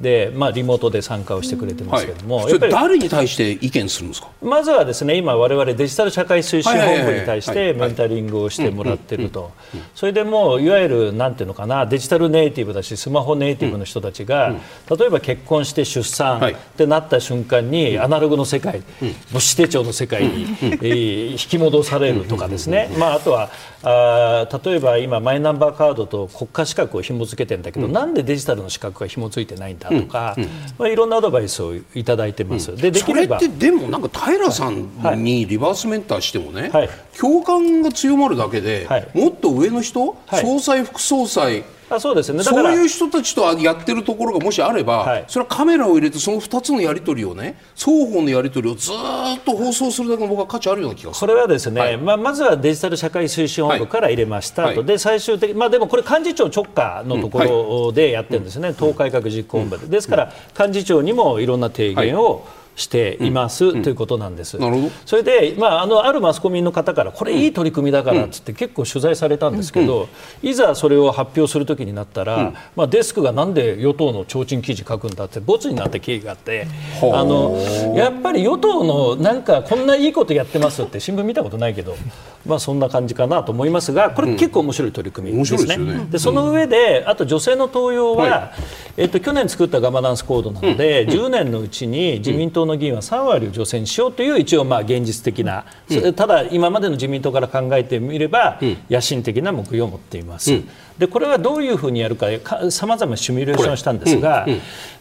で、まあ、リモートで参加をしてくれてますけども、はい、誰に対して意見するんですか？まずはですね今、我々デジタル社会推進本部に対してメンタリングをしてもらってると、それでもういわゆるなんていうのかなデジタルネイティブだしスマホネイティブの人たちが、例えば結婚して出産ってなった瞬間に、アナログの世界、母子手帳の世界に、え引き戻されるとかですね、まあ、あとはあ例えば今マイナンバーカードと国家資格を紐付けてるんだけど、うん、なんでデジタルの資格が紐付いてないんだとか、うん。うん、まあ、いろんなアドバイスをいただいてます、でできれば。それってでもなんか平さんにリバースメンターしてもね、はい、共感が強まるだけで、はい、もっと上の人、はい、総裁副総裁あそうですね。そういう人たちとやってるところがもしあれば、はい、それはカメラを入れてその2つのやり取りをね双方のやり取りをずっと放送するだけの僕は価値あるような気がする。これはですね、はい、まあ、まずはデジタル社会推進本部から入れました、はい、で最終的まあ、でもこれ幹事長直下のところでやってるんですね、党改革実行本部で。ですから幹事長にもいろんな提言を、しています、ということなんです。それで、まあ、あのあるマスコミの方からこれいい取り組みだからっつって結構取材されたんですけど、いざそれを発表するときになったら、まあ、デスクがなんで与党の提灯記事書くんだってボツになった経緯があってあのやっぱり与党のなんかこんないいことやってますって新聞見たことないけど、まあ、そんな感じかなと思いますがこれ結構面白い取り組みですね。で、その上であと女性の登用は、えっと、去年作ったガバナンスコードなので、10年のうちに自民党の議員は3割を女性にしようという一応まあ現実的な、うん、ただ今までの自民党から考えてみれば、野心的な目標を持っています。でこれはどういうふうにやるかさまざまシミュレーションしたんですが、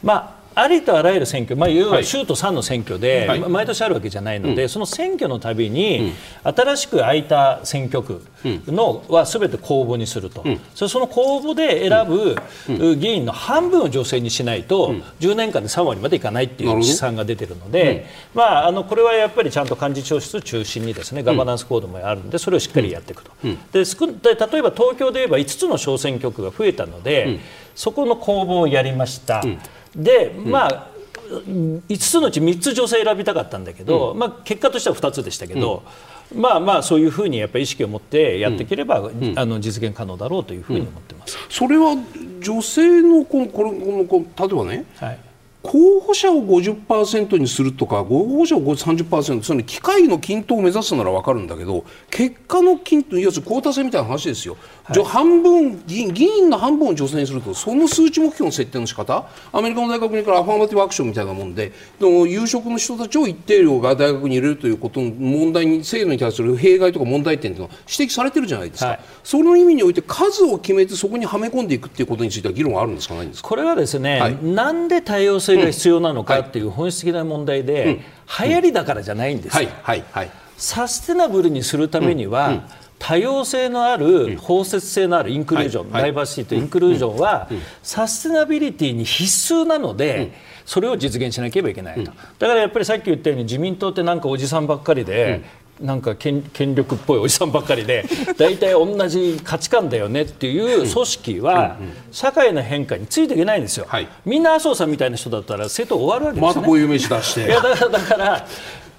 まあありとあらゆる選挙、まあ、いわゆる州と3の選挙で、はい、毎年あるわけじゃないので、うん、その選挙のたびに、うん、新しく空いた選挙区の、はすべて公募にすると、うん、そその公募で選ぶ議員の半分を女性にしないと、うん、10年間で3割までいかないっていう試算が出てるので、まあ、あのこれはやっぱりちゃんと幹事長室中心にですねガバナンスコードもあるので、それをしっかりやっていくと。で例えば東京で言えば5つの小選挙区が増えたので、そこの公募をやりました。で、まあ、5つのうち3つ女性選びたかったんだけど、うん、まあ、結果としては2つでしたけど、うん、まあまあそういうふうにやっぱり意識を持ってやっていければ、うん、あの実現可能だろうというふうに思ってます、それは女性のこのこのこの例えばね、はい候補者を50%にするとか候補者を30%その機械の均等を目指すなら分かるんだけど結果の均等要するにクオータ制みたいな話ですよ、はい、半分議員議員の半分を女性にするとその数値目標の設定の仕方？アメリカの大学にからアファーマティブアクションみたいなもんででも有職の人たちを一定量が大学に入れるということの問題に制度に対する弊害とか問題点というのは指摘されてるじゃないですか、はい、その意味において数を決めてそこにはめ込んでいくということについては議論はあるんですか？ないんですか？これはですね、はい、なんで多様性が必要なのかっていう本質的な問題で、うん、流行りだからじゃないんです。よ、サステナブルにするためには、うん。多様性のある包摂性のあるインクルージョン、ダイバーシティとインクルージョンは、サステナビリティに必須なので、それを実現しなければいけないと、だからやっぱりさっき言ったように自民党ってなんかおじさんばっかりで、なんか権力っぽいおじさんばっかりで 大体同じ価値観だよねっていう組織は社会の変化についていけないんですよ、はい、みんな麻生さんみたいな人だったら政党終わるわけですね。またこういう飯出して。いやだからだから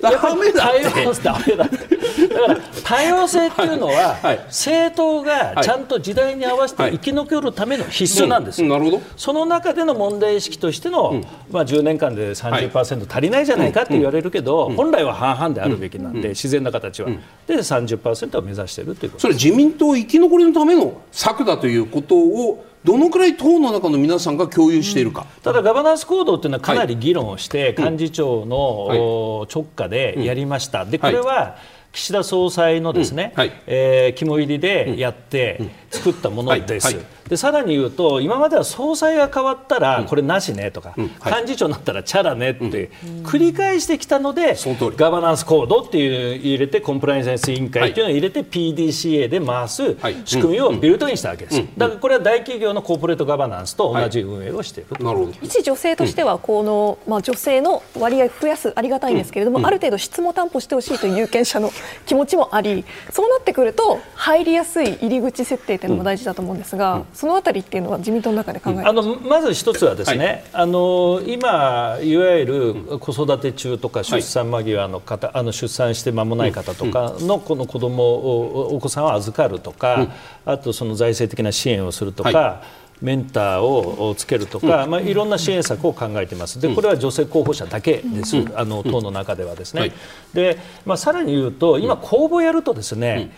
ダメだって。だから多様性っていうのは、はい、政党がちゃんと時代に合わせて生き残るための必須なんです、なるほど。その中での問題意識としての、うん、まあ、10年間で30%足りないじゃないかって言われるけど、うん、本来は半々であるべきなんで、自然な形は、で30%を目指しているということそれ自民党生き残りのための策だということをどのくらい党の中の皆さんが共有しているか、うん、ただ、ガバナンス行動というのはかなり議論をして、幹事長の、直下でやりました。でこれは、岸田総裁のですね、うん。はい、えー、肝入りでやって作ったものです。はい。はいでさらに言うと今までは総裁が変わったらこれなしねとか、うん。はい、幹事長になったらチャラねって繰り返してきたので、ガバナンスコードっていう入れてコンプライアンス委員会っていうのを入れて PDCA で回す仕組みをビルトインしたわけです、だからこれは大企業のコーポレートガバナンスと同じ運営をしている、なるほど。一女性としてはこの、まあ、女性の割合増やすありがたいんですけれども、ある程度質も担保してほしいという有権者の気持ちもありそうなってくると入りやすい入り口設定というのも大事だと思うんですが、そのあたりっていうのは自民党の中で考えあのまず一つはですね、はい、あの今いわゆる子育て中とか出産間際の方、はい、あの出産して間もない方とかのこの子供をお子さんを預かるとか、あとその財政的な支援をするとか。はい。メンターをつけるとか、まあ、いろんな支援策を考えています、でこれは女性候補者だけです、あの党の中ではですね、でまあ、さらに言うと、今、公募やるとですね、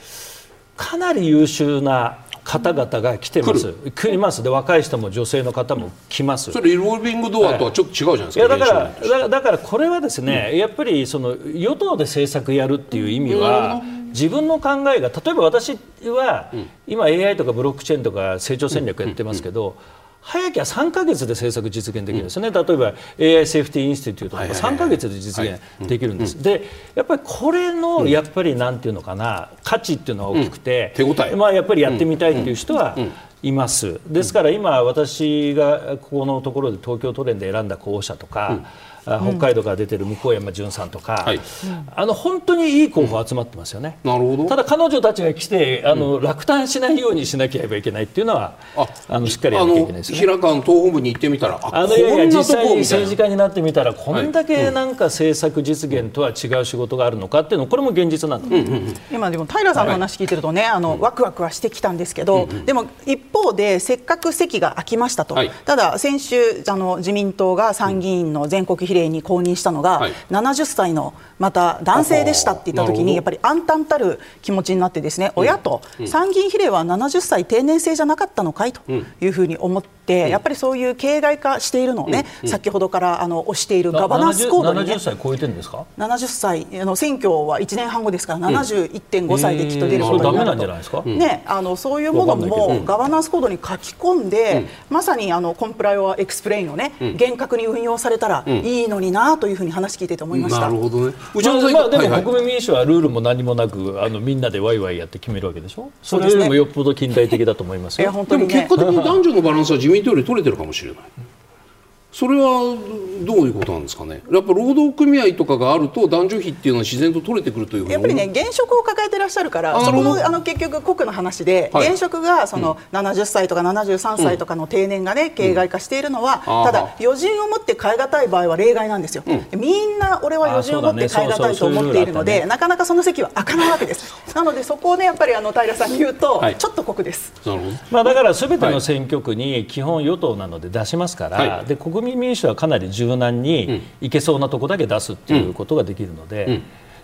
かなり優秀な方々が来てます、来ります。で若い人も女性の方も来ます。それリボルビングドアとはちょっと違うじゃないですか。いやだからだからこれはですね、うん、やっぱりその与党で政策やるっていう意味は。自分の考えが例えば私は、今 AI とかブロックチェーンとか成長戦略やってますけど、早きゃ3か月で政策実現できるんですよね、例えば AI セーフティーインスティテュートとか3か月で実現できるんです、でやっぱりこれのやっぱりなんていうのかな価値っていうのは大きくて、まあ、やっぱりやってみたいっていう人はいます、ですから今、私がここのところで東京都連で選んだ候補者とか、北海道から出てる向山淳さんとか、はい、あの本当にいい候補集まってますよね、なるほど。ただ彼女たちが来てあの、落胆しないようにしなければいけないっていうのはあのしっかりやらなきゃいけないですね。平川の党本部に行ってみたらあのいやいや実際に政治家になってみたらこんだけなんか政策実現とは違う仕事があるのかっていうのこれも現実なんだ、うんうん、今でも平さんの話聞いてるとね、はい、あのワクワクはしてきたんですけど、うんうん、でも一方でせっかく席が空きましたと、はい、ただ先週あの自民党が参議院の全国比例に公認したのが、はい、70歳のまた男性でしたって言った時にやっぱり暗淡たる気持ちになってですね、親と参議院比例は70歳定年制じゃなかったのかいというふうに思って、やっぱりそういう形骸化しているのをね、先ほどからあの推しているガバナンスコードに、ね、70歳超えてるんですか70歳あの選挙は1年半後ですから71.5歳できっと出ることになると、ね、あのそういうものもガバナンスコードに書き込んで、まさにあの comply or explain をね、厳格に運用されたらいいのになというふうに話聞いてて思いました。なるほどね。まあ、まあ、でも国民民主はルールも何もなくあのみんなでワイワイやって決めるわけでしょ？それよりもよっぽど近代的だと思いますよ。でも結果的に男女のバランスは自民党より取れてるかもしれない。それはどういうことなんですかね、やっぱ労働組合とかがあると男女比っていうのは自然と取れてくるというやっぱりね、現職を抱えてらっしゃるから、そこのあの結局、国の話で、はい、現職がその70歳とか73歳とかの定年がね、形骸化しているのは、ただ、余人を持って変え難い場合は例外なんですよ、みんな俺は余人を持って変え難いと思っているので、なかなかその席は開かないわけです。なので、そこをね、やっぱりあの平さんに言うと、ちょっと酷です。まあ、だからすべての選挙区に基本与党なので出しますから、で国民民主はかなりり柔軟にいけそうなとこだけ出すっていうことができるので。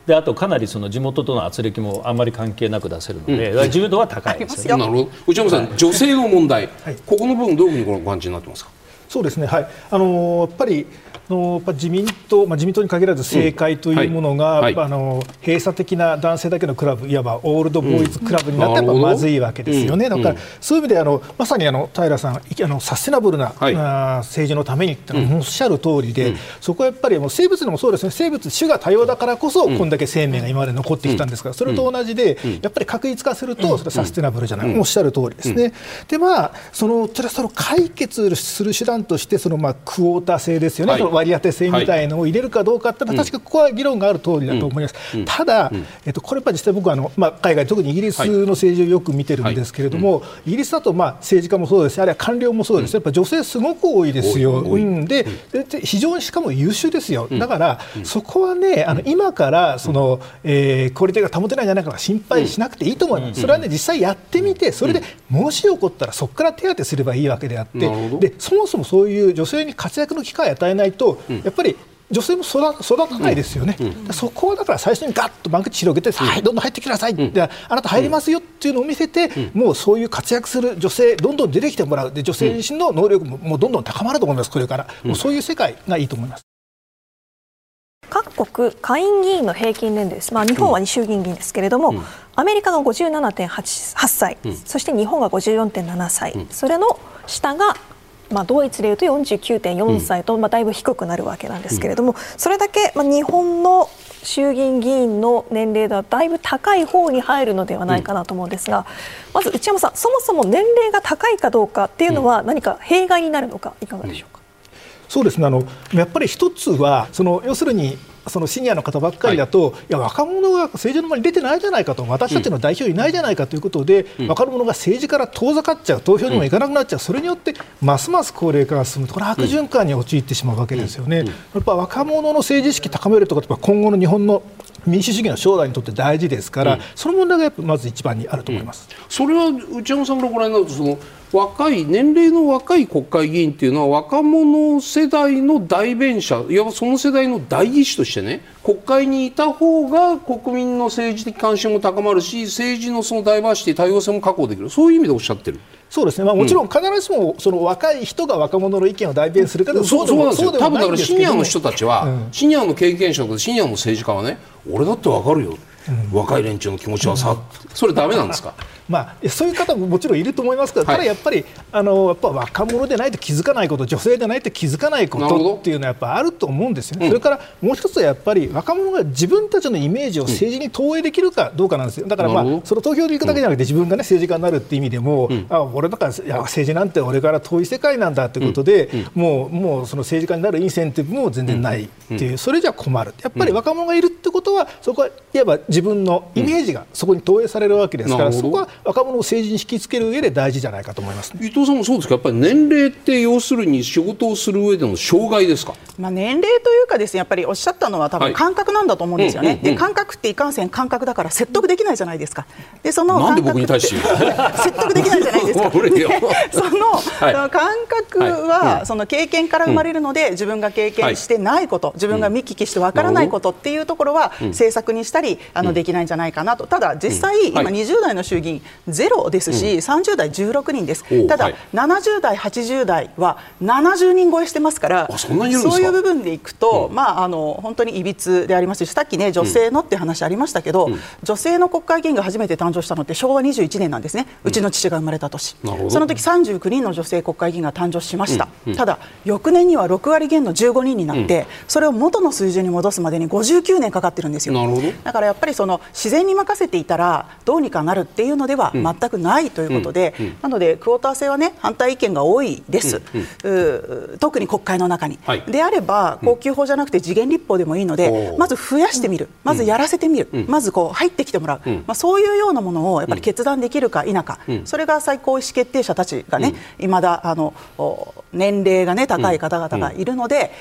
であとかなりその地元との圧力もあまり関係なく出せるので、うん、自由度は高いですよ、ね、なるほど。内山さん、はい、女性の問題、はい、ここの部分どういうふうにご感じになってますか？そうですね、はい、あのやっぱりの自民党、まあ、自民党に限らず政界というものが、うんはい、あの閉鎖的な男性だけのクラブいわばオールドボーイズクラブになってやっぱまずいわけですよね、うん、だから、そういう意味であのまさにあの平さんあのサステナブルな、はい、政治のためにっておっしゃる通りで、うん、そこはやっぱりもう生物でもそうですね。生物種が多様だからこそ、こん。だけ生命が今まで残ってきたんですから、それと同じで、やっぱり確実化するとそれサステナブルじゃない、おっしゃる通りですね。でまあそのそれその解決する手段としてそのまあクオータ制ですよね、はい割り当て制みたいのを入れるかどうかってのは、確かここは議論がある通りだと思います。ただ、えっと、これやっぱ実際僕はあの、まあ、海外特にイギリスの政治をよく見てるんですけれども、イギリスだとまあ政治家もそうですしあるいは官僚もそうですやっぱ女性すごく多いですよ。うん、で非常にしかも優秀ですよ。だから、そこはねあの今からその、えー、クオリティが保てないんじゃないかと心配しなくていいと思います。それはね実際やってみてそれでもし起こったらそこから手当てすればいいわけであってでそもそもそういう女性に活躍の機会を与えないと、やっぱり女性も育育たないですよね、うん。うん、そこはだから最初にガッと間口広げて、はい、どんどん入ってきなさい、うん、であなた入りますよっていうのを見せて、もうそういう活躍する女性、どんどん出てきてもらう、で女性自身の能力ももうどんどん高まると思います、これから、もうそういう世界がいいと思います。各国下院議員の平均年齢です、まあ、日本は衆議院議員ですけれども、うん、アメリカが57.8歳、うん、そして日本が54.7歳、うん、それの下がまあ、ドイツでいうと49.4歳と、まあ、だいぶ低くなるわけなんですけれども、それだけ、まあ、日本の衆議院議員の年齢ではだいぶ高い方に入るのではないかなと思うんですが、まず内山さん、そもそも年齢が高いかどうかっていうのは、何か弊害になるのか、いかがでしょうか？そうですね。あのやっぱり一つはその要するにそのシニアの方ばっかりだと、はい、いや若者が政治の場に出てないじゃないかと私たちの代表いないじゃないかということで、うん、若者が政治から遠ざかっちゃう投票にも行かなくなっちゃう、それによってますます高齢化が進むこれ悪循環に陥ってしまうわけですよね。やっぱ若者の政治意識高めるとか今後の日本の民主主義の将来にとって大事ですから、うん、その問題がやっぱまず一番にあると思います、うん、それは内山さんからご覧になるとその若い年齢の若い国会議員っていうのは若者世代の代弁者いわばその世代の代議士としてね国会にいた方が国民の政治的関心も高まるし政治のそのダイバーシティ多様性も確保できる。そういう意味でおっしゃってる。そうですね、まあ、もちろん必ずしもその若い人が若者の意見を代弁するかで、うん、そうそうなんですよ。多分だからシニアの人たちは、うん、シニアの経験者とかシニアの政治家はね俺だって分かるよ、うん、若い連中の気持ちはさ、それダメなんですか？まあ、そういう方ももちろんいると思いますけど、ただやっぱりあのやっぱ若者でないと気づかないこと女性でないと気づかないことっていうのはやっぱあると思うんですよね、うん、それからもう一つはやっぱり若者が自分たちのイメージを政治に投影できるかどうかなんですよ。だから、まあ、その投票で行くだけじゃなくて自分が、ね、政治家になるっていう意味でも、うん、あ俺だからいや政治なんて俺から遠い世界なんだってことで、うん、もうもうその政治家になるインセンティブも全然ないっていう、それじゃ困る。やっぱり若者がいるってことはそこはいわば自分のイメージがそこに投影されるわけですから、そこは若者を政治に引きつける上で大事じゃないかと思います、ね、伊藤さんもそうですか。やっぱり年齢って要するに仕事をする上での障害ですか、まあ、年齢というかですねやっぱりおっしゃったのは多分感覚なんだと思うんですよね、はいで感覚っていかんせん感覚だから説得できないじゃないですか。でそのなんで僕に対して？説得できないじゃないですか。その はい、感覚は、その経験から生まれるので、自分が経験してないこと、自分が見聞きしてわからないことっていうところは、政策にしたりあのできないんじゃないかなと。ただ実際、今20代の衆議院ゼロですし、30代16人です、ただ、はい、70代、80代は70人超えしてますから、そういう部分でいくと、うん、まあ、あの本当にいびつでありますし、さっきね、女性のって話ありましたけど、うん、女性の国会議員が初めて誕生したのって昭和21年なんですね、うちの父が生まれた年、うん、その時39人の女性国会議員が誕生しました、ただ、翌年には6割減の15人になって、それを元の水準に戻すまでに59年かかってるんですよ。だからやっぱりその自然に任せていたらどうにかなるっていうのでは全くないということで、なのでクォーター制はね反対意見が多いです、特に国会の中に、はい、であれば高級法じゃなくて時限立法でもいいので、まず増やしてみる、まずやらせてみる、まずこう入ってきてもらう、まあ、そういうようなものをやっぱり決断できるか否か、それが最高意思決定者たちがね、いまだあの年齢が、ね、高い方々がいるので、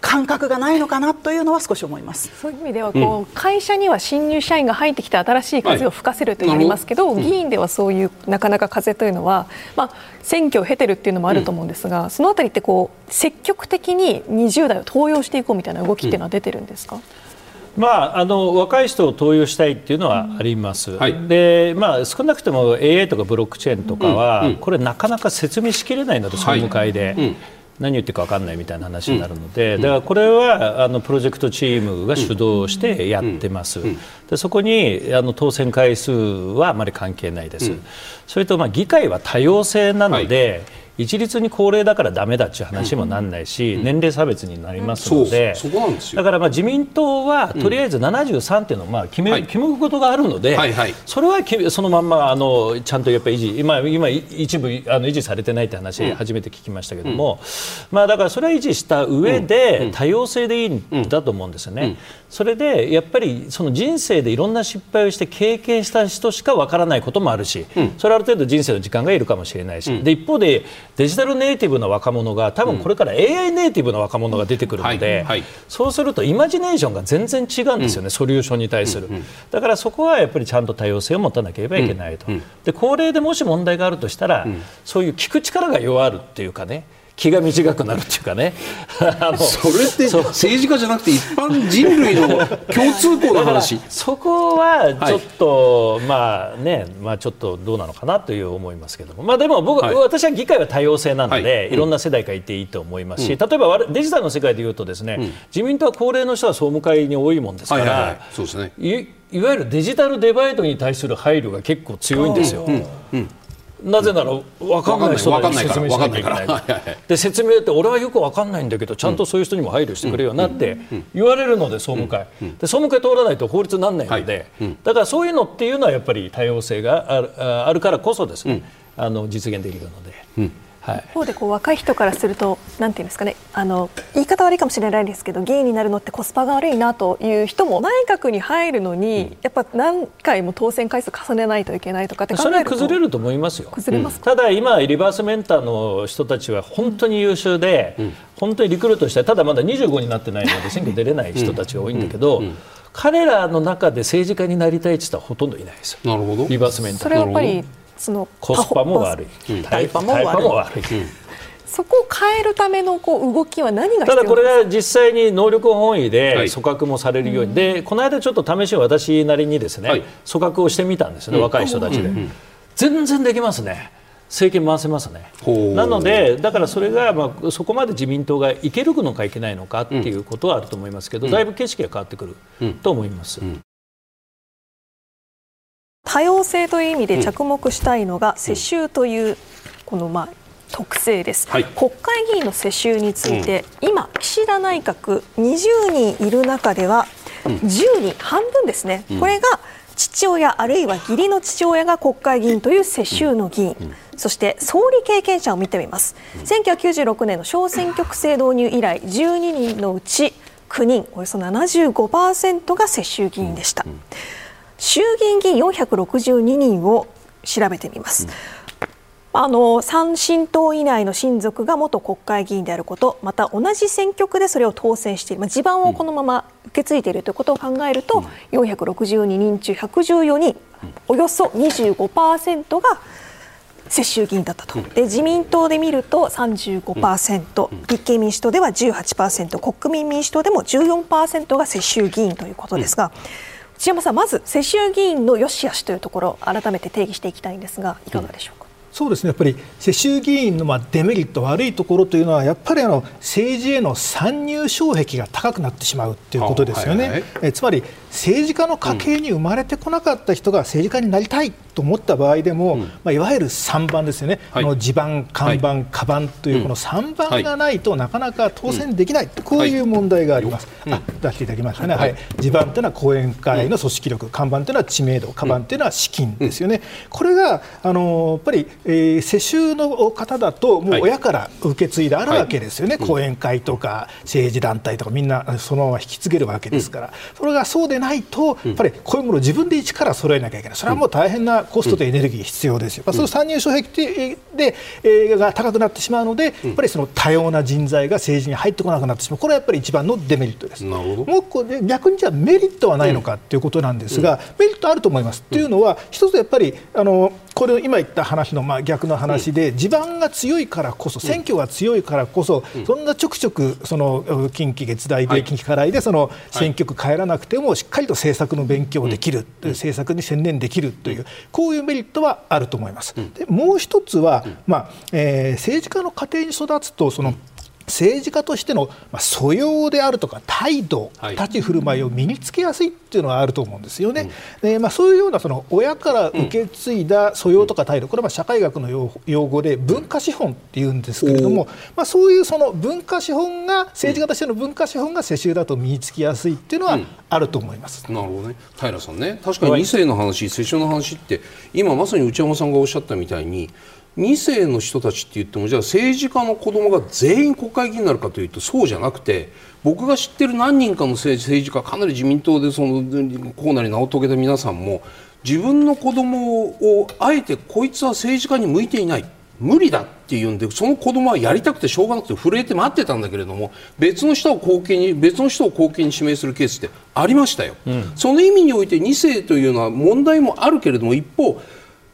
感覚がないのかなというのは少し思います。そういう意味ではこう、うん、会社には新入社員が入ってきて新しい風を吹かせるというのがありますけど、はい、議員ではそういうなかなか風というのは、まあ、選挙を経てるっていうのもあると思うんですが、うん、そのあたりってこう積極的に20代を登用していこうみたいな動きっていうのは出てるんですか、うん。まあ、あの若い人を登用したいっていうのはあります、うんはい、でまあ、少なくとも AI とかブロックチェーンとかは、これ、なかなか説明しきれないので、総務会で。はい何言ってるか分かんないみたいな話になるので、だからこれはあのプロジェクトチームが主導してやってます、でそこにあの当選回数はあまり関係ないです、それとまあ議会は多様性なので、はい一律に高齢だからだめだっていう話もなんないし、うん、年齢差別になりますので、だからまあ自民党はとりあえず73っていうのをまあ決め、はい、決めることがあるので、それはそのまんまあのちゃんとやっぱり維持今今一部あの維持されてないって話、初めて聞きましたけども、うん、まあだからそれは維持した上で多様性でいいんだと思うんですよね。それでやっぱりその人生でいろんな失敗をして経験した人しかわからないこともあるし、それはある程度人生の時間がいるかもしれないし、で一方でデジタルネイティブな若者が多分これから AI ネイティブな若者が出てくるので、そうするとイマジネーションが全然違うんですよね、ソリューションに対する、だからそこはやっぱりちゃんと多様性を持たなければいけないと、で高齢でもし問題があるとしたら、そういう聞く力が弱るっていうかね気が短くなるっていうかね。それって政治家じゃなくて一般人類の共通項の話？そこはちょっと、はい、まあねまあちょっとどうなのかなという思いますけども。まあでも僕、はい、私は議会は多様性なので、はい、いろんな世代からいていいと思いますし、うん、例えばデジタルの世界でいうとですね、うん、自民党は高齢の人は総務会に多いもんですから、そうですね。いわゆるデジタルデバイドに対する配慮が結構強いんですよ。うん。うんなぜなら分かんない人に説明しなきゃいけない。で説明って俺はよく分かんないんだけどちゃんとそういう人にも配慮してくれよなって言われるので総務会。で総務会通らないと法律にならないのでだからそういうのっていうのはやっぱり多様性があるあるからこそです。ねあの実現できるので。はい、一方でこう若い人からするとなんていうんですかねあの言い方悪いかもしれないんですけど議員になるのってコスパが悪いなという人も内閣に入るのに、うん、やっぱ何回も当選回数重ねないといけないとかってそれは崩れると思いますよ。崩れます、うん、ただ今リバースメンターの人たちは本当に優秀で、うん、本当にリクルートしたただまだ25になってないので選挙出れない人たちが多いんだけど、彼らの中で政治家になりたいって人はほとんどいないですよ。なるほど。リバースメンター。それはやっぱりそのコスパも悪い、タイパも悪い。そこを変えるためのこう動きは何がただこれが実際に能力本位で組閣もされるように、はい、でこの間ちょっと試し私なりにですね、はい、組閣をしてみたんですね、若い人たちで、うん。うん、全然できますね。政権回せますね。なので、だからそれが、まあ、そこまで自民党がいけるのかいけないのかっていうことはあると思いますけど、うん、だいぶ景色が変わってくると思います。うん多様性という意味で着目したいのが、世襲というこのまあ特性です、はい、国会議員の世襲について、うん、今岸田内閣20人いる中では10人、半分ですね、これが父親あるいは義理の父親が国会議員という世襲の議員、そして総理経験者を見てみます。1996年の小選挙区制導入以来12人のうち9人およそ75%が世襲議員でした。衆議院議員462人を調べてみます。うんあの参進党以内の親族が元国会議員であることまた同じ選挙区でそれを当選している、まあ、地盤をこのまま受け継いでいるということを考えると、うん、462人中114人、およそ25%が世襲議員だったと、で自民党で見ると35%、うん、立憲民主党では18%国民民主党でも14%が世襲議員ということですが。うん内山さん、まず世襲議員の良し悪しというところ改めて定義していきたいんですがいかがでしょうか？そうですね。やっぱり世襲議員のまあデメリット、悪いところというのは、やっぱりあの政治への参入障壁が高くなってしまうということですよね、はいはい、えつまり政治家の家系に生まれてこなかった人が政治家になりたいと思った場合でも、うん、まあ、いわゆる3番ですよね、はい、の地盤、看板、はい、カバンというこの3番がないとなかなか当選できない、うん、こういう問題があります。うん、あ出していただきましたね、はい、地盤というのは後援会の組織力、看板というのは知名度、カバンというのは資金ですよね、これがあのやっぱり、えー、世襲の方だと、もう親から受け継いであるわけですよね、後援会とか政治団体とか、みんなそのまま引き継げるわけですから、それがそうでないと、やっぱりこういうものを自分で一から揃えなきゃいけない、それはもう大変なコストとエネルギー必要ですよ、まあ、その参入障壁で、えー、が高くなってしまうので、やっぱりその多様な人材が政治に入ってこなくなってしまう、これはやっぱり一番のデメリットです。なるほど。もうこれ逆にじゃあメリットはないのかということなんですが、メリットあると思います。というのは、一つやっぱりあのこれ今言った話のまあ逆の話で、地盤が強いからこそ、選挙が強いからこそ、そんなちょくちょくその近畿月大で近畿課題でその選挙区帰らなくても、しっかりと政策の勉強できる、政策に専念できるという、こういうメリットはあると思います。でもう一つは、まあえー、政治家の家庭に育つとその政治家としての、まあ、素養であるとか態度、立ち振る舞いを身につけやすいっていうのはあると思うんですよね。うん、でまあ、そういうようなその親から受け継いだ素養とか態度、これは社会学の用語で文化資本っていうんですけれども、まあ、そういうその文化資本が政治家としての文化資本が世襲だと身につきやすいっていうのはあると思います。うん、なるほどね。平さんね。確かに2世の話世襲の話って今まさに内山さんがおっしゃったみたいに2世の人たちって言ってもじゃあ政治家の子供が全員国会議員になるかというとそうじゃなくて僕が知ってる何人かの政治家かなり自民党でその河野に名を遂げた皆さんも自分の子供をあえてこいつは政治家に向いていない。無理だっていうんでその子供はやりたくてしょうがなくて震えて待ってたんだけれども別の人を後継に別の人を後継に指名するケースってありましたよ、うん、その意味において2世というのは問題もあるけれども一方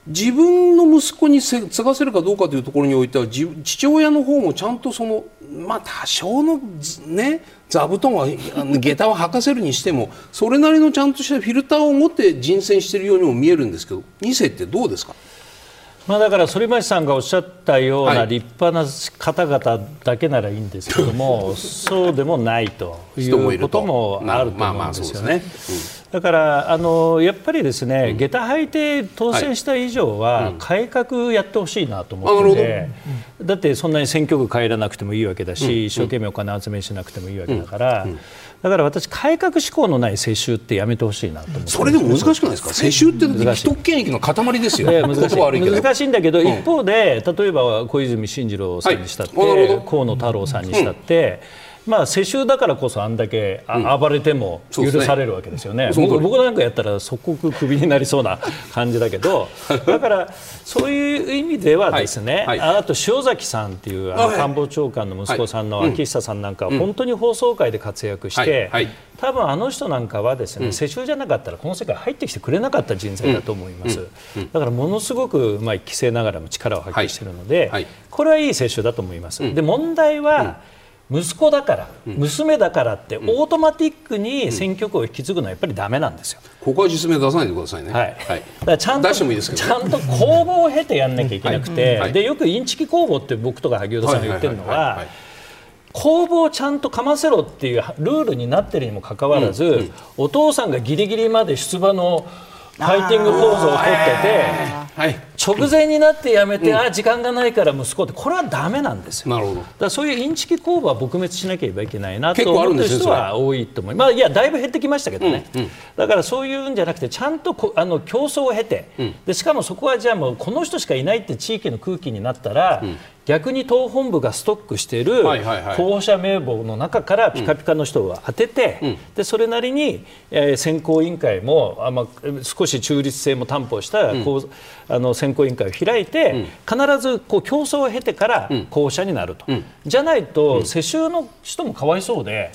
自分の息子に継がせるかどうかというところにおいては父親の方もちゃんとその、まあ、多少の、ね、座布団は下駄を履かせるにしてもそれなりのちゃんとしたフィルターを持って人選しているようにも見えるんですけど2世ってどうですか？まあ、だから反町さんがおっしゃったような立派な方々だけならいいんですけども、はい、そうでもないということもあると思うんですよね。だからあのやっぱりですね、うん、下駄履いて当選した以上は、改革やってほしいなと思ってて、うん、だってそんなに選挙区帰らなくてもいいわけだし、うん、一生懸命お金集めしなくてもいいわけだから。だから私、改革志向のない世襲ってやめてほしいなと思ってそれでも難しくないですか、世襲って既得権益の塊ですよ、難しい。難しいんだけど、一方で、例えば小泉進次郎さんにしたって、はい、河野太郎さんにしたって、まあ、世襲だからこそあんだけ、暴れても許されるわけですよね、ね僕僕なんかやったら即刻クビになりそうな感じだけど だからそういう意味ではですね、はい。はい、あと塩崎さんっていうあの官房長官の息子さんの秋久さんなんかは本当に放送界で活躍して、多分あの人なんかはですね、世襲じゃなかったらこの世界入ってきてくれなかった人材だと思います、だからものすごく、まあ、規制ながらも力を発揮しているので、これはいい世襲だと思います。で問題は、息子だから、うん、娘だからって、オートマティックに選挙区を引き継ぐのはやっぱりだめなんですよ。ここは実名出さないでくださいね。はい。はい、だからちゃんと、ちゃんと公募を経てやんなきゃいけなくて、はい、でよくインチキ公募って僕とか萩生田さんが言ってるのは。公募をちゃんとかませろっていうルールになってるにもかかわらず、うん。うん、お父さんがぎりぎりまで出馬のファイティングポーズをとってて、はい、直前になってやめて、うん、あ時間がないから息子ってこれはだめなんですよ。なるほど。だそういうインチキ公募は撲滅しなければいけないなと思ってる人は多いと思います、まあ、いやだいぶ減ってきましたけどね、だからそういうんじゃなくてちゃんとこあの競争を経て、うん、でしかもそこはじゃあもうこの人しかいないって地域の空気になったら、うん逆に党本部がストックしている候補者名簿の中からピカピカの人を当てて、うん、でそれなりに、えー、選考委員会もあ、まあ、少し中立性も担保した、うん、あの選考委員会を開いて、うん、必ずこう競争を経てから候補者になると、じゃないと、世襲の人もかわいそうで、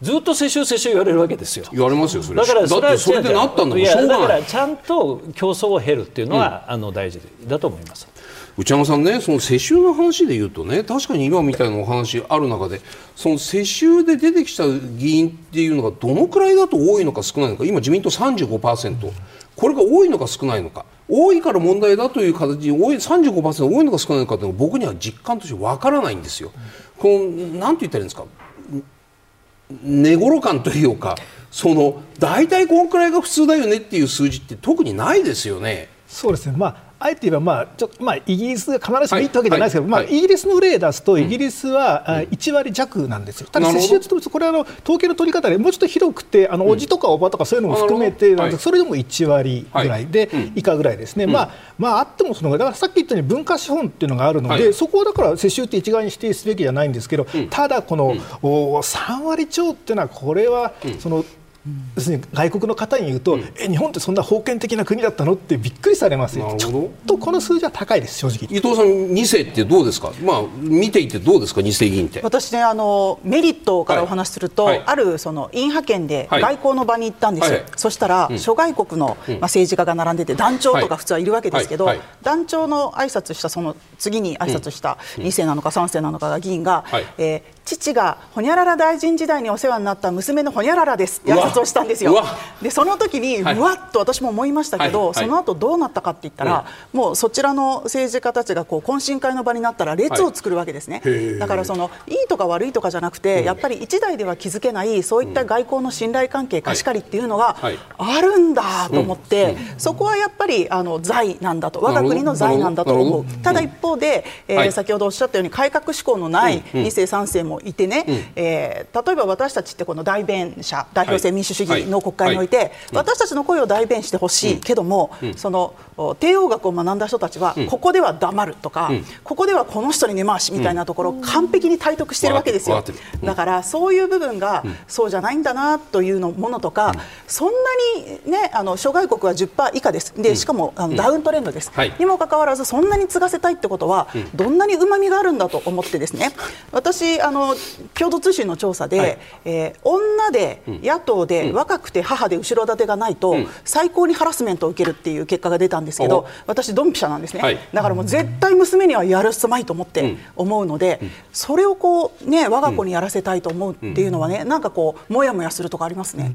ずっと世襲世襲言われるわけですよ。言われますよそれ。だからそれはそれでなったんだもん。だからちゃんと競争を経るっていうのは、あの大事だと思います。内山さんね、その世襲の話で言うとね、確かに今みたいなお話ある中で、その世襲で出てきた議員っていうのがどのくらいだと多いのか少ないのか、今、自民党35%、これが多いのか少ないのか、多いから問題だという形に多い35%多いのか少ないのかというのは僕には実感としてわからないんですよ。このなんて言ったらいいんですか？寝頃感というかその大体このくらいが普通だよねっていう数字って特にないですよね。そうですね、まああえて言えば、まあちょまあ、イギリスが必ずしもいいってわけじゃないですけど、まあ、イギリスの例出すと、イギリスは、うん、1割弱なんですよ、ただ、接種率これはあの統計の取り方でもうちょっと広くて、あのおじとかおばとかそういうのも含めてなんそれでも1割ぐらいで、以下ぐらいですね、まあまあ、あってもその、だからさっき言ったように文化資本っていうのがあるので、そこはだから世襲って一概に指定すべきじゃないんですけど、ただ、この、うん、3割超っていうのは、これは、その要するに外国の方に言うと、うん、え日本ってそんな封建的な国だったの？ってびっくりされますよ、ちょっとこの数字は高いです、正直。伊藤さん、2世ってどうですか、まあ、見ていてどうですか、2世議員って。私ねあの、メリットからお話しすると、はい、あるその院派遣で外交の場に行ったんですよ、はい、そしたら、うん、諸外国の、まあ、政治家が並んでて、団長とか普通はいるわけですけど、はい、団長の挨拶したその次に挨拶した2世なのか3世なのかが議員が、はい、えー父がほにゃらら大臣時代にお世話になった娘のほにゃららです。って挨拶をしたんですよ。でその時に、はい、うわっと私も思いましたけど、はい。はい、その後どうなったかって言ったら、もうそちらの政治家たちがこう懇親会の場になったら列を作るわけですね。だからそのいいとか悪いとかじゃなくて、やっぱり一代では築けないそういった外交の信頼関係貸し借りっていうのがあるんだと思って、そこはやっぱりあの財なんだと。我が国の財なんだと思う。ただ一方で、えー先ほどおっしゃったように改革志向のない2世3世もいてね、うん、えー、例えば私たちってこの代弁者代表制民主主義の国会において、はい。はい、私たちの声を代弁してほしい。けども、うん、その帝王学を学んだ人たちは、ここでは黙るとか、ここではこの人に根回しみたいなところを完璧に体得しているわけですよ。だからそういう部分が、そうじゃないんだなというのものとか、そんなにねあの諸外国は10%以下です。でしかもあのダウントレンドです、にもかかわらずそんなに継がせたいってことは、どんなにうまみがあるんだと思ってですね。私あの共同通信の調査で、はい、えー、女で野党で、うん、若くて母で後ろ盾がないと、うん、最高にハラスメントを受けるっていう結果が出たんですけど私ドンピシャなんですね、はい、だからもう絶対娘にはやるすまいと思って思うので、うん、それをこうね我が子にやらせたいと思うっていうのはね、なんかこうもやもやするとかありますね。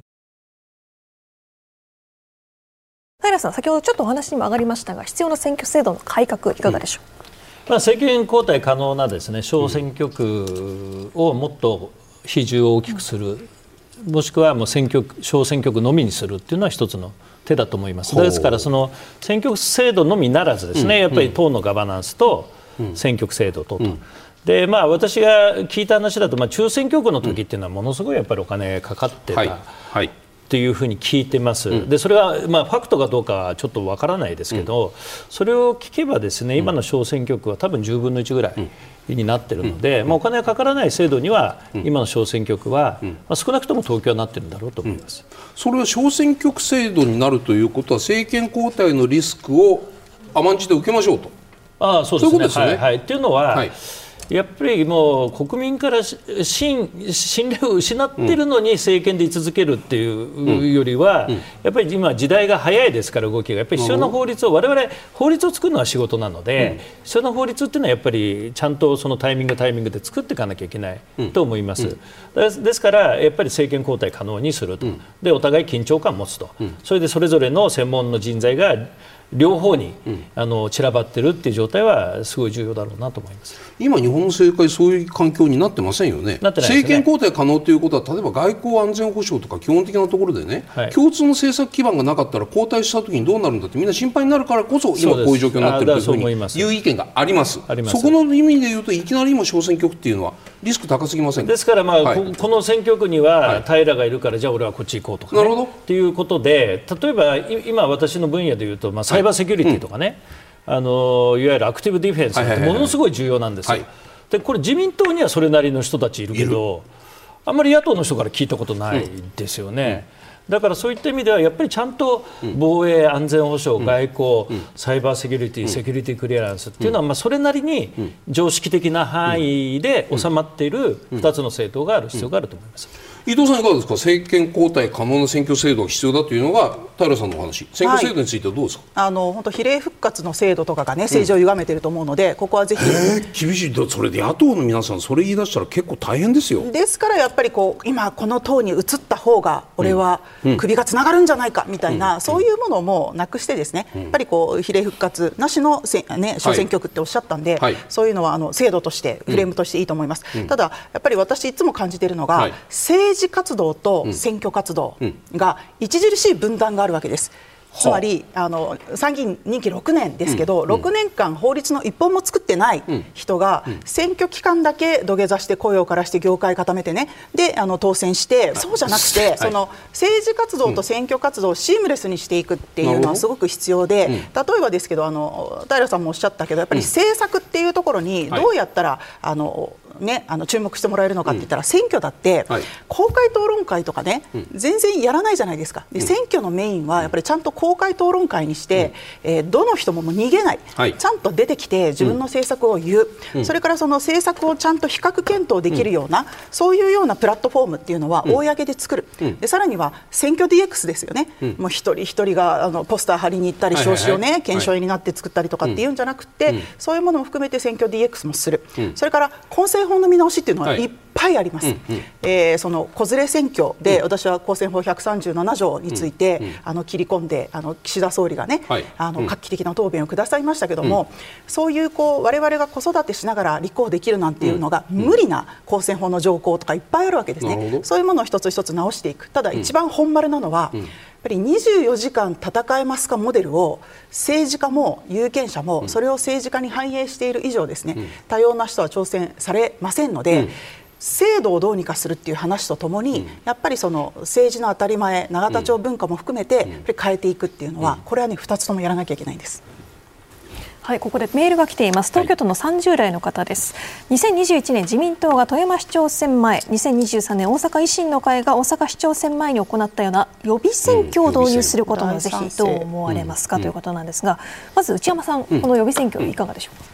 平さん、先ほどちょっとお話にも上がりましたが必要な選挙制度の改革いかがでしょう、まあ、政権交代可能なですね小選挙区をもっと比重を大きくする、もしくはもう選挙小選挙区のみにするっていうのは一つの手だと思います。ですからその選挙区制度のみならずですね、やっぱり党のガバナンスと選挙区制度とと。でまあ、私が聞いた話だと、まあ、中選挙区の時っていうのはものすごいやっぱりお金かかってた、はい。はい、っていうふうに聞いてます、うん、でそれは、まあ、ファクトかどうかはちょっとわからないですけど、うん、それを聞けばですね今の小選挙区は多分10分の1ぐらいになっているので、まあ、お金がかからない制度には、今の小選挙区は、まあ、少なくとも東京はなっているんだろうと思います、それは小選挙区制度になるということは政権交代のリスクを甘んじて受けましょうと。ああそうですね。ううすね。はい、はい、っていうのは、はいやっぱりもう国民から信信頼を失っているのに政権で居続けるっていうよりは、やっぱり今、時代が早いですから、動きが、やっぱり必要な法律を、われわれ法律を作るのは仕事なので、必要な法律っていうのはやっぱりちゃんとそのタイミング、タイミングで作っていかなきゃいけないと思います。ですから、やっぱり政権交代可能にすると、でお互い緊張感を持つと、それでそれぞれの専門の人材が両方に、うん、あの散らばってるっていう状態はすごい重要だろうなと思います。今、日本の政界そういう環境になってませんよね、ね。政権交代可能ということは例えば外交安全保障とか基本的なところでね、はい、共通の政策基盤がなかったら交代したときにどうなるんだってみんな心配になるからこそ今こういう状況になってるというふうにいう意見があります。そこの意味で言うといきなり今小選挙区っていうのはリスク高すぎませんですからまあ、はい、この選挙区には平がいるから、じゃあ俺はこっち行こうとか、ね、なるほど。っていうことで例えば今私の分野でいうと、まあ、サイバーセキュリティとかね、うん、あのいわゆるアクティブディフェンスってものすごい重要なんですよ。でこれ自民党にはそれなりの人たちいるけどあんまり野党の人から聞いたことないですよね。うん。だからそういった意味ではやっぱりちゃんと防衛、安全保障、外交、サイバーセキュリティ、セキュリティクリアランスっていうのはまあそれなりに常識的な範囲で収まっている2つの政党がある必要があると思います。伊藤さんいかがですか？政権交代可能な選挙制度が必要だというのが平さんのお話。選挙制度についてはどうですか、はい、あの本当比例復活の制度とかがね政治を歪めていると思うので、うん、ここはぜひ、えー、厳しい。それで野党の皆さんそれ言い出したら結構大変ですよ。ですからやっぱりこう今この党に移った方が俺は首がつながるんじゃないかみたいな、うん、そういうものもなくしてですね、やっぱりこう比例復活なしのせ、ね、小選挙区っておっしゃったんで、はい、そういうのはあの制度としてフレームとしていいと思います、ただやっぱり私いつも感じているのが、はい、政治活動と選挙活動が著しい分断があるわけです。つまりあの参議院任期6年ですけど、うん、6年間法律の一本も作ってない人が、うん、選挙期間だけ土下座して声を枯らして業界固めてねであの当選して、そうじゃなくて、はい、その政治活動と選挙活動をシームレスにしていくっていうのはすごく必要で、例えばですけどあの平さんもおっしゃったけどやっぱり政策っていうところにどうやったら、はい、あのね、あの注目してもらえるのかって言ったら、選挙だって、公開討論会とかね、全然やらないじゃないですか。で、選挙のメインはやっぱりちゃんと公開討論会にして、えー、どの人もも逃げない、ちゃんと出てきて自分の政策を言う、それからその政策をちゃんと比較検討できるような、そういうようなプラットフォームっていうのは公で作る、でさらには選挙 DX ですよね、もう一人一人があのポスター貼りに行ったり、証紙をね、検証になって作ったりとかっていうんじゃなくて、そういうものも含めて選挙 DX もする、それから混成政法の見直しっていうのはい。っぱいあります、はいうんうん、えー、その子連れ選挙で、私は公選法137条について、うんうん、あの切り込んであの岸田総理がね、はい、あの画期的な答弁をくださいましたけども、うん、そういうこう我々が子育てしながら立候補できるなんていうのが、無理な公選法の条項とかいっぱいあるわけですね、そういうものを一つ一つ直していく。ただ一番本丸なのは、ぱり24時間戦えますかモデルを政治家も有権者もそれを政治家に反映している以上ですね、多様な人は挑戦されませんので、制度をどうにかするっていう話とともに、やっぱりその政治の当たり前永田町文化も含めて変えていくっていうのは、これはね2つともやらなきゃいけないんです。はい、ここでメールが来ています。東京都の30代の方です。2021年自民党が富山市長選前、2023年大阪維新の会が大阪市長選前に行ったような予備選挙を導入することもぜひどう思われますかということなんですが、まず内山さん、この予備選挙いかがでしょうか？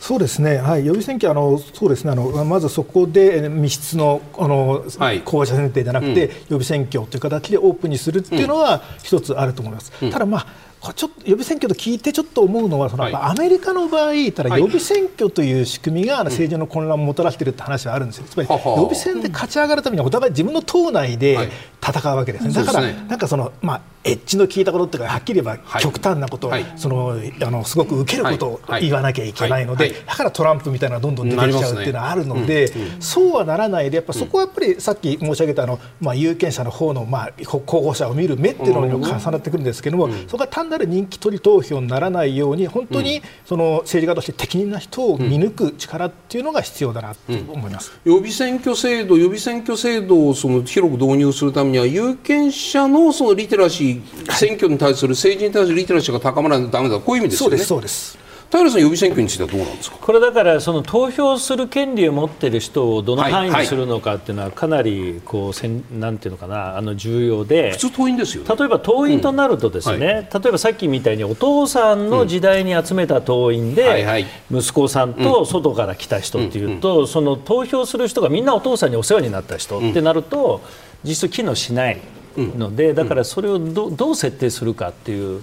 そうですね、はい、予備選挙あのそうですね。あのまずそこで密室のあの、はい、候補者選定じゃなくて、うん、予備選挙という形でオープンにするっていうのは一つあると思います。うん、ただまあちょっと予備選挙と聞いてちょっと思うのはその、はい、アメリカの場合ただ予備選挙という仕組みが政治の混乱をもたらしているって話はあるんですよ、つまり予備選で勝ち上がるためにはお互い自分の党内で戦うわけですね、だから、なんかその、まあ、エッジの効いたことっていうか、はっきり言えば極端なこと、そのあのすごく受けることを言わなきゃいけないので、だからトランプみたいなのがどんどん出てきちゃうっていうのはあるので、そうはならないで、やっぱそこはやっぱりさっき申し上げたあの、まあ、有権者の方のまあ候補者を見る目っていうのにも重なってくるんですけども、そこは単なる人気取り投票にならないように本当にその政治家として適任な人を見抜く力っていうのが必要だなと思います、予備選挙制度予備選挙制度をその広く導入するためには有権者のそのリテラシー選挙に対する政治に対するリテラシーが高まらないとだめだ。こういう意味ですよね。そうです平さん、予備選挙についてはどうなんですか？これだからその投票する権利を持っている人をどの範囲にするのかっていうのはかなりこうせんなんていうのかなあの重要で普通党員ですよ、ね、例えば党員となるとですね、うん。はい、例えばさっきみたいにお父さんの時代に集めた党員で、息子さんと外から来た人っていうと、その投票する人がみんなお父さんにお世話になった人ってなると実質機能しないのでだからそれをどどう設定するかっていう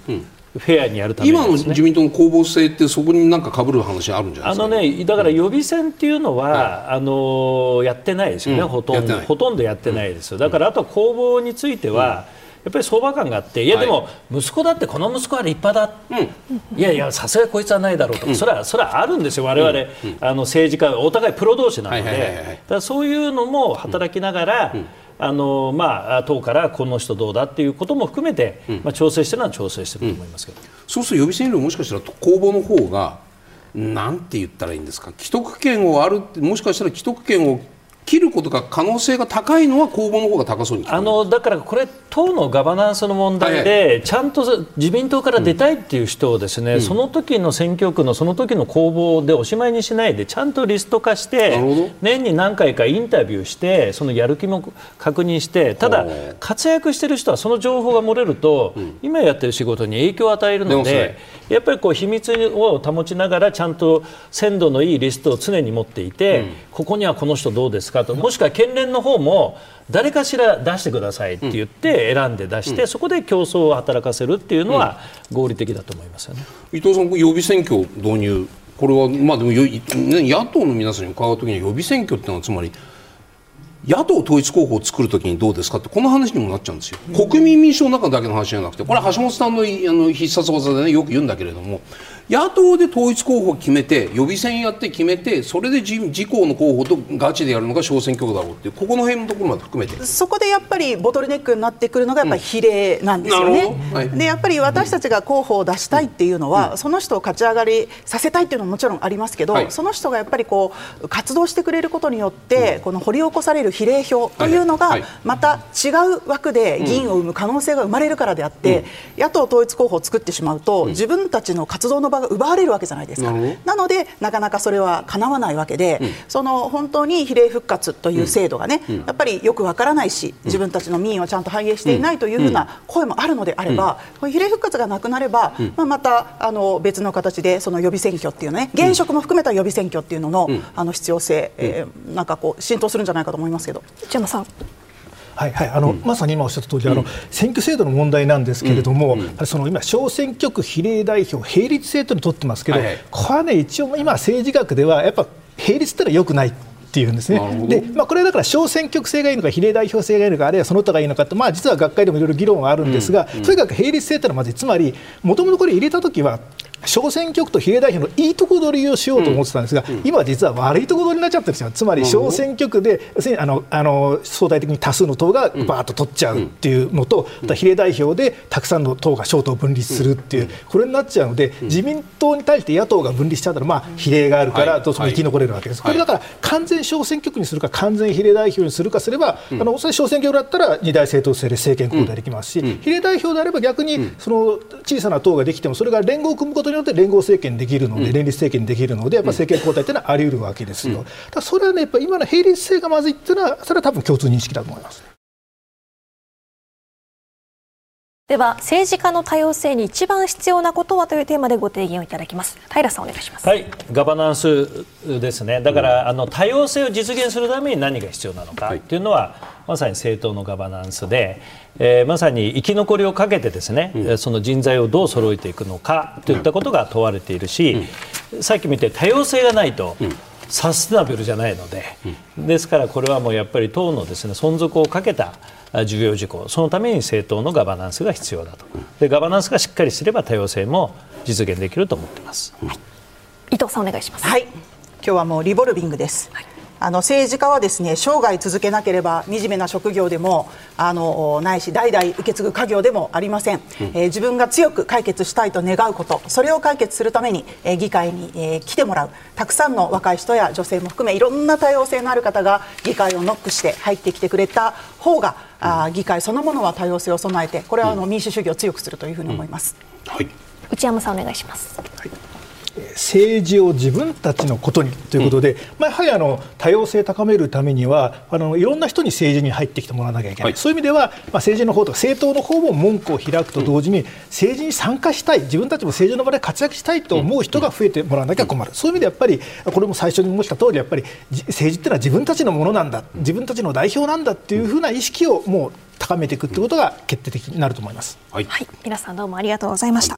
フェアにやるために、ね、今の自民党の公募制ってそこになんか被る話あるんじゃないですか、あのねだから予備選っていうのは、はい、あのやってないですよね、うん、ほとんど。ほとんどやってないですよ。だからあとは公募については、うん。やっぱり相場感があって、いや、でも、息子だって、この息子は立派だ、うん、いやいや、さすがこいつはないだろうと、うん、それはそれはあるんですよ、われわれ政治家、お互いプロ同士なので、だそういうのも働きながら、あのまあ、党からこの人どうだっていうことも含めて、うん、まあ、調整してるのは調整してると思いますけど、うん、そうすると予備選挙もしかしたら公募の方がなんて言ったらいいんですか既得権をあるもしかしたら既得権を切ることが可能性が高いのは公募の方が高そうにあのだからこれ、党のガバナンスの問題で、はい。はい、ちゃんと自民党から出たいっていう人をですね、うん、その時の選挙区のその時の公募でおしまいにしないでちゃんとリスト化して年に何回かインタビューしてそのやる気も確認してただ、活躍している人はその情報が漏れると、うん、今やってる仕事に影響を与えるのでやっぱりこう秘密を保ちながらちゃんと鮮度のいいリストを常に持っていて、うん、ここにはこの人どうですかかともしくは県連の方も誰かしら出してくださいって言って選んで出して、そこで競争を働かせるっていうのは合理的だと思いますよね、伊藤さん、予備選挙導入これは、まあ、でも野党の皆さんに伺うときに予備選挙っていうのはつまり野党統一候補を作るときにどうですかってこの話にもなっちゃうんですよ、国民民主党の中だけの話じゃなくてこれは橋本さんのあの必殺技で、ね、よく言うんだけれども野党で統一候補を決めて予備選やって決めてそれで自自公の候補とガチでやるのが小選挙区だろうっていうここの辺のところまで含めて。そこでやっぱりボトルネックになってくるのがやっぱり比例なんですよね、うんはい、でやっぱり私たちが候補を出したいっていうのは、うん、その人を勝ち上がりさせたいっていうのももちろんありますけど、はい、その人がやっぱりこう活動してくれることによって、うん、この掘り起こされる比例票というのがまた違う枠で議員を生む可能性が生まれるからであって、野党統一候補を作ってしまうと、自分たちの活動の場が奪われるわけじゃないですか。なのでなかなかそれはかなわないわけで、うん、その本当に比例復活という制度がね、うん、やっぱりよくわからないし自分たちの民意をちゃんと反映していないというふうな声もあるのであれば、うん、比例復活がなくなれば、まあ、またあの別の形でその予備選挙っていうね現職も含めた予備選挙っていうのの,、あの必要性、えー、なんかこう浸透するんじゃないかと思いますけど。内山さんはいはい、あの、うん、まさに今おっしゃった通り、あの、選挙制度の問題なんですけれども、うん、その今、小選挙区比例代表、並立制というのを取ってますけど、はいはい、これはね、一応、今、政治学では、やっぱ並立ってのはよくない。っていうんですね。で、まあ、これだから小選挙区制がいいのか比例代表制がいいのかあるいはその他がいいのかって、まあ、実は学会でもいろいろ議論はあるんですが、とにかく並立制というのはまずつまりもともとこれ入れた時は小選挙区と比例代表のいいとこ取りをしようと思ってたんですが、うん、今、実は悪いとこ取りになっちゃってるんですよ、つまり小選挙区で、あのあの相対的に多数の党がばーっと取っちゃうっていうのと、うん、比例代表でたくさんの党が小党を分立するっていう、これになっちゃうので、自民党に対して野党が分離しちゃったら、まあ、比例があるから、どうしても生き残れるわけです、これだから完全小選挙区にするか、完全比例代表にするかすれば、あの小選挙区だったら二大政党制で政権交代できますし、比例代表であれば逆にその小さな党ができても、それが連合を組むことによって連合政権できるので、連立政権できるので、やっぱ政権交代というのはあり得るわけですよ。だそれはね、やっぱ今の並立性がまずいっていうのは、それは多分共通認識だと思います。では政治家の多様性に一番必要なことはというテーマでご提言をいただきます。平さんお願いします。はい。ガバナンスですね。だから、うん、あの多様性を実現するために何が必要なのかっていうのは、はい、まさに政党のガバナンスで、えー、まさに生き残りをかけてですね、うん、その人材をどう揃えていくのかといったことが問われているし、うん、さっき見て多様性がないと、サステナブルじゃないので、ですからこれはもうやっぱり党のですね存続をかけた重要事項。そのために政党のガバナンスが必要だと。でガバナンスがしっかりすれば多様性も実現できると思っています、はい、伊藤さんお願いします。はい。今日はもうリボルビングです、はい。あの政治家はですね生涯続けなければ惨めな職業でもあのないし代々受け継ぐ家業でもありません、うん、えー、自分が強く解決したいと願うこと。それを解決するために、えー、議会に、えー、来てもらう。たくさんの若い人や女性も含めいろんな多様性のある方が議会をノックして入ってきてくれた方が、うん、あ議会そのものは多様性を備えてこれはあの民主主義を強くするというふうに思います、うん、はい、内山さんお願いします、はい政治を自分たちのことにということで、うん、まあ、やはりあの多様性高めるためにはあのいろんな人に政治に入ってきてもらわなきゃいけない、はい、そういう意味では、まあ、政治の方とか政党の方も門戸を開くと同時に、政治に参加したい自分たちも政治の場で活躍したいと思う人が増えてもらわなきゃ困る、そういう意味でやっぱりこれも最初に申した通りやっぱり政治っていうのは自分たちのものなんだ自分たちの代表なんだっていうふうな意識をもう高めていくということが決定的になると思います。はい、はい、皆さんどうもありがとうございました。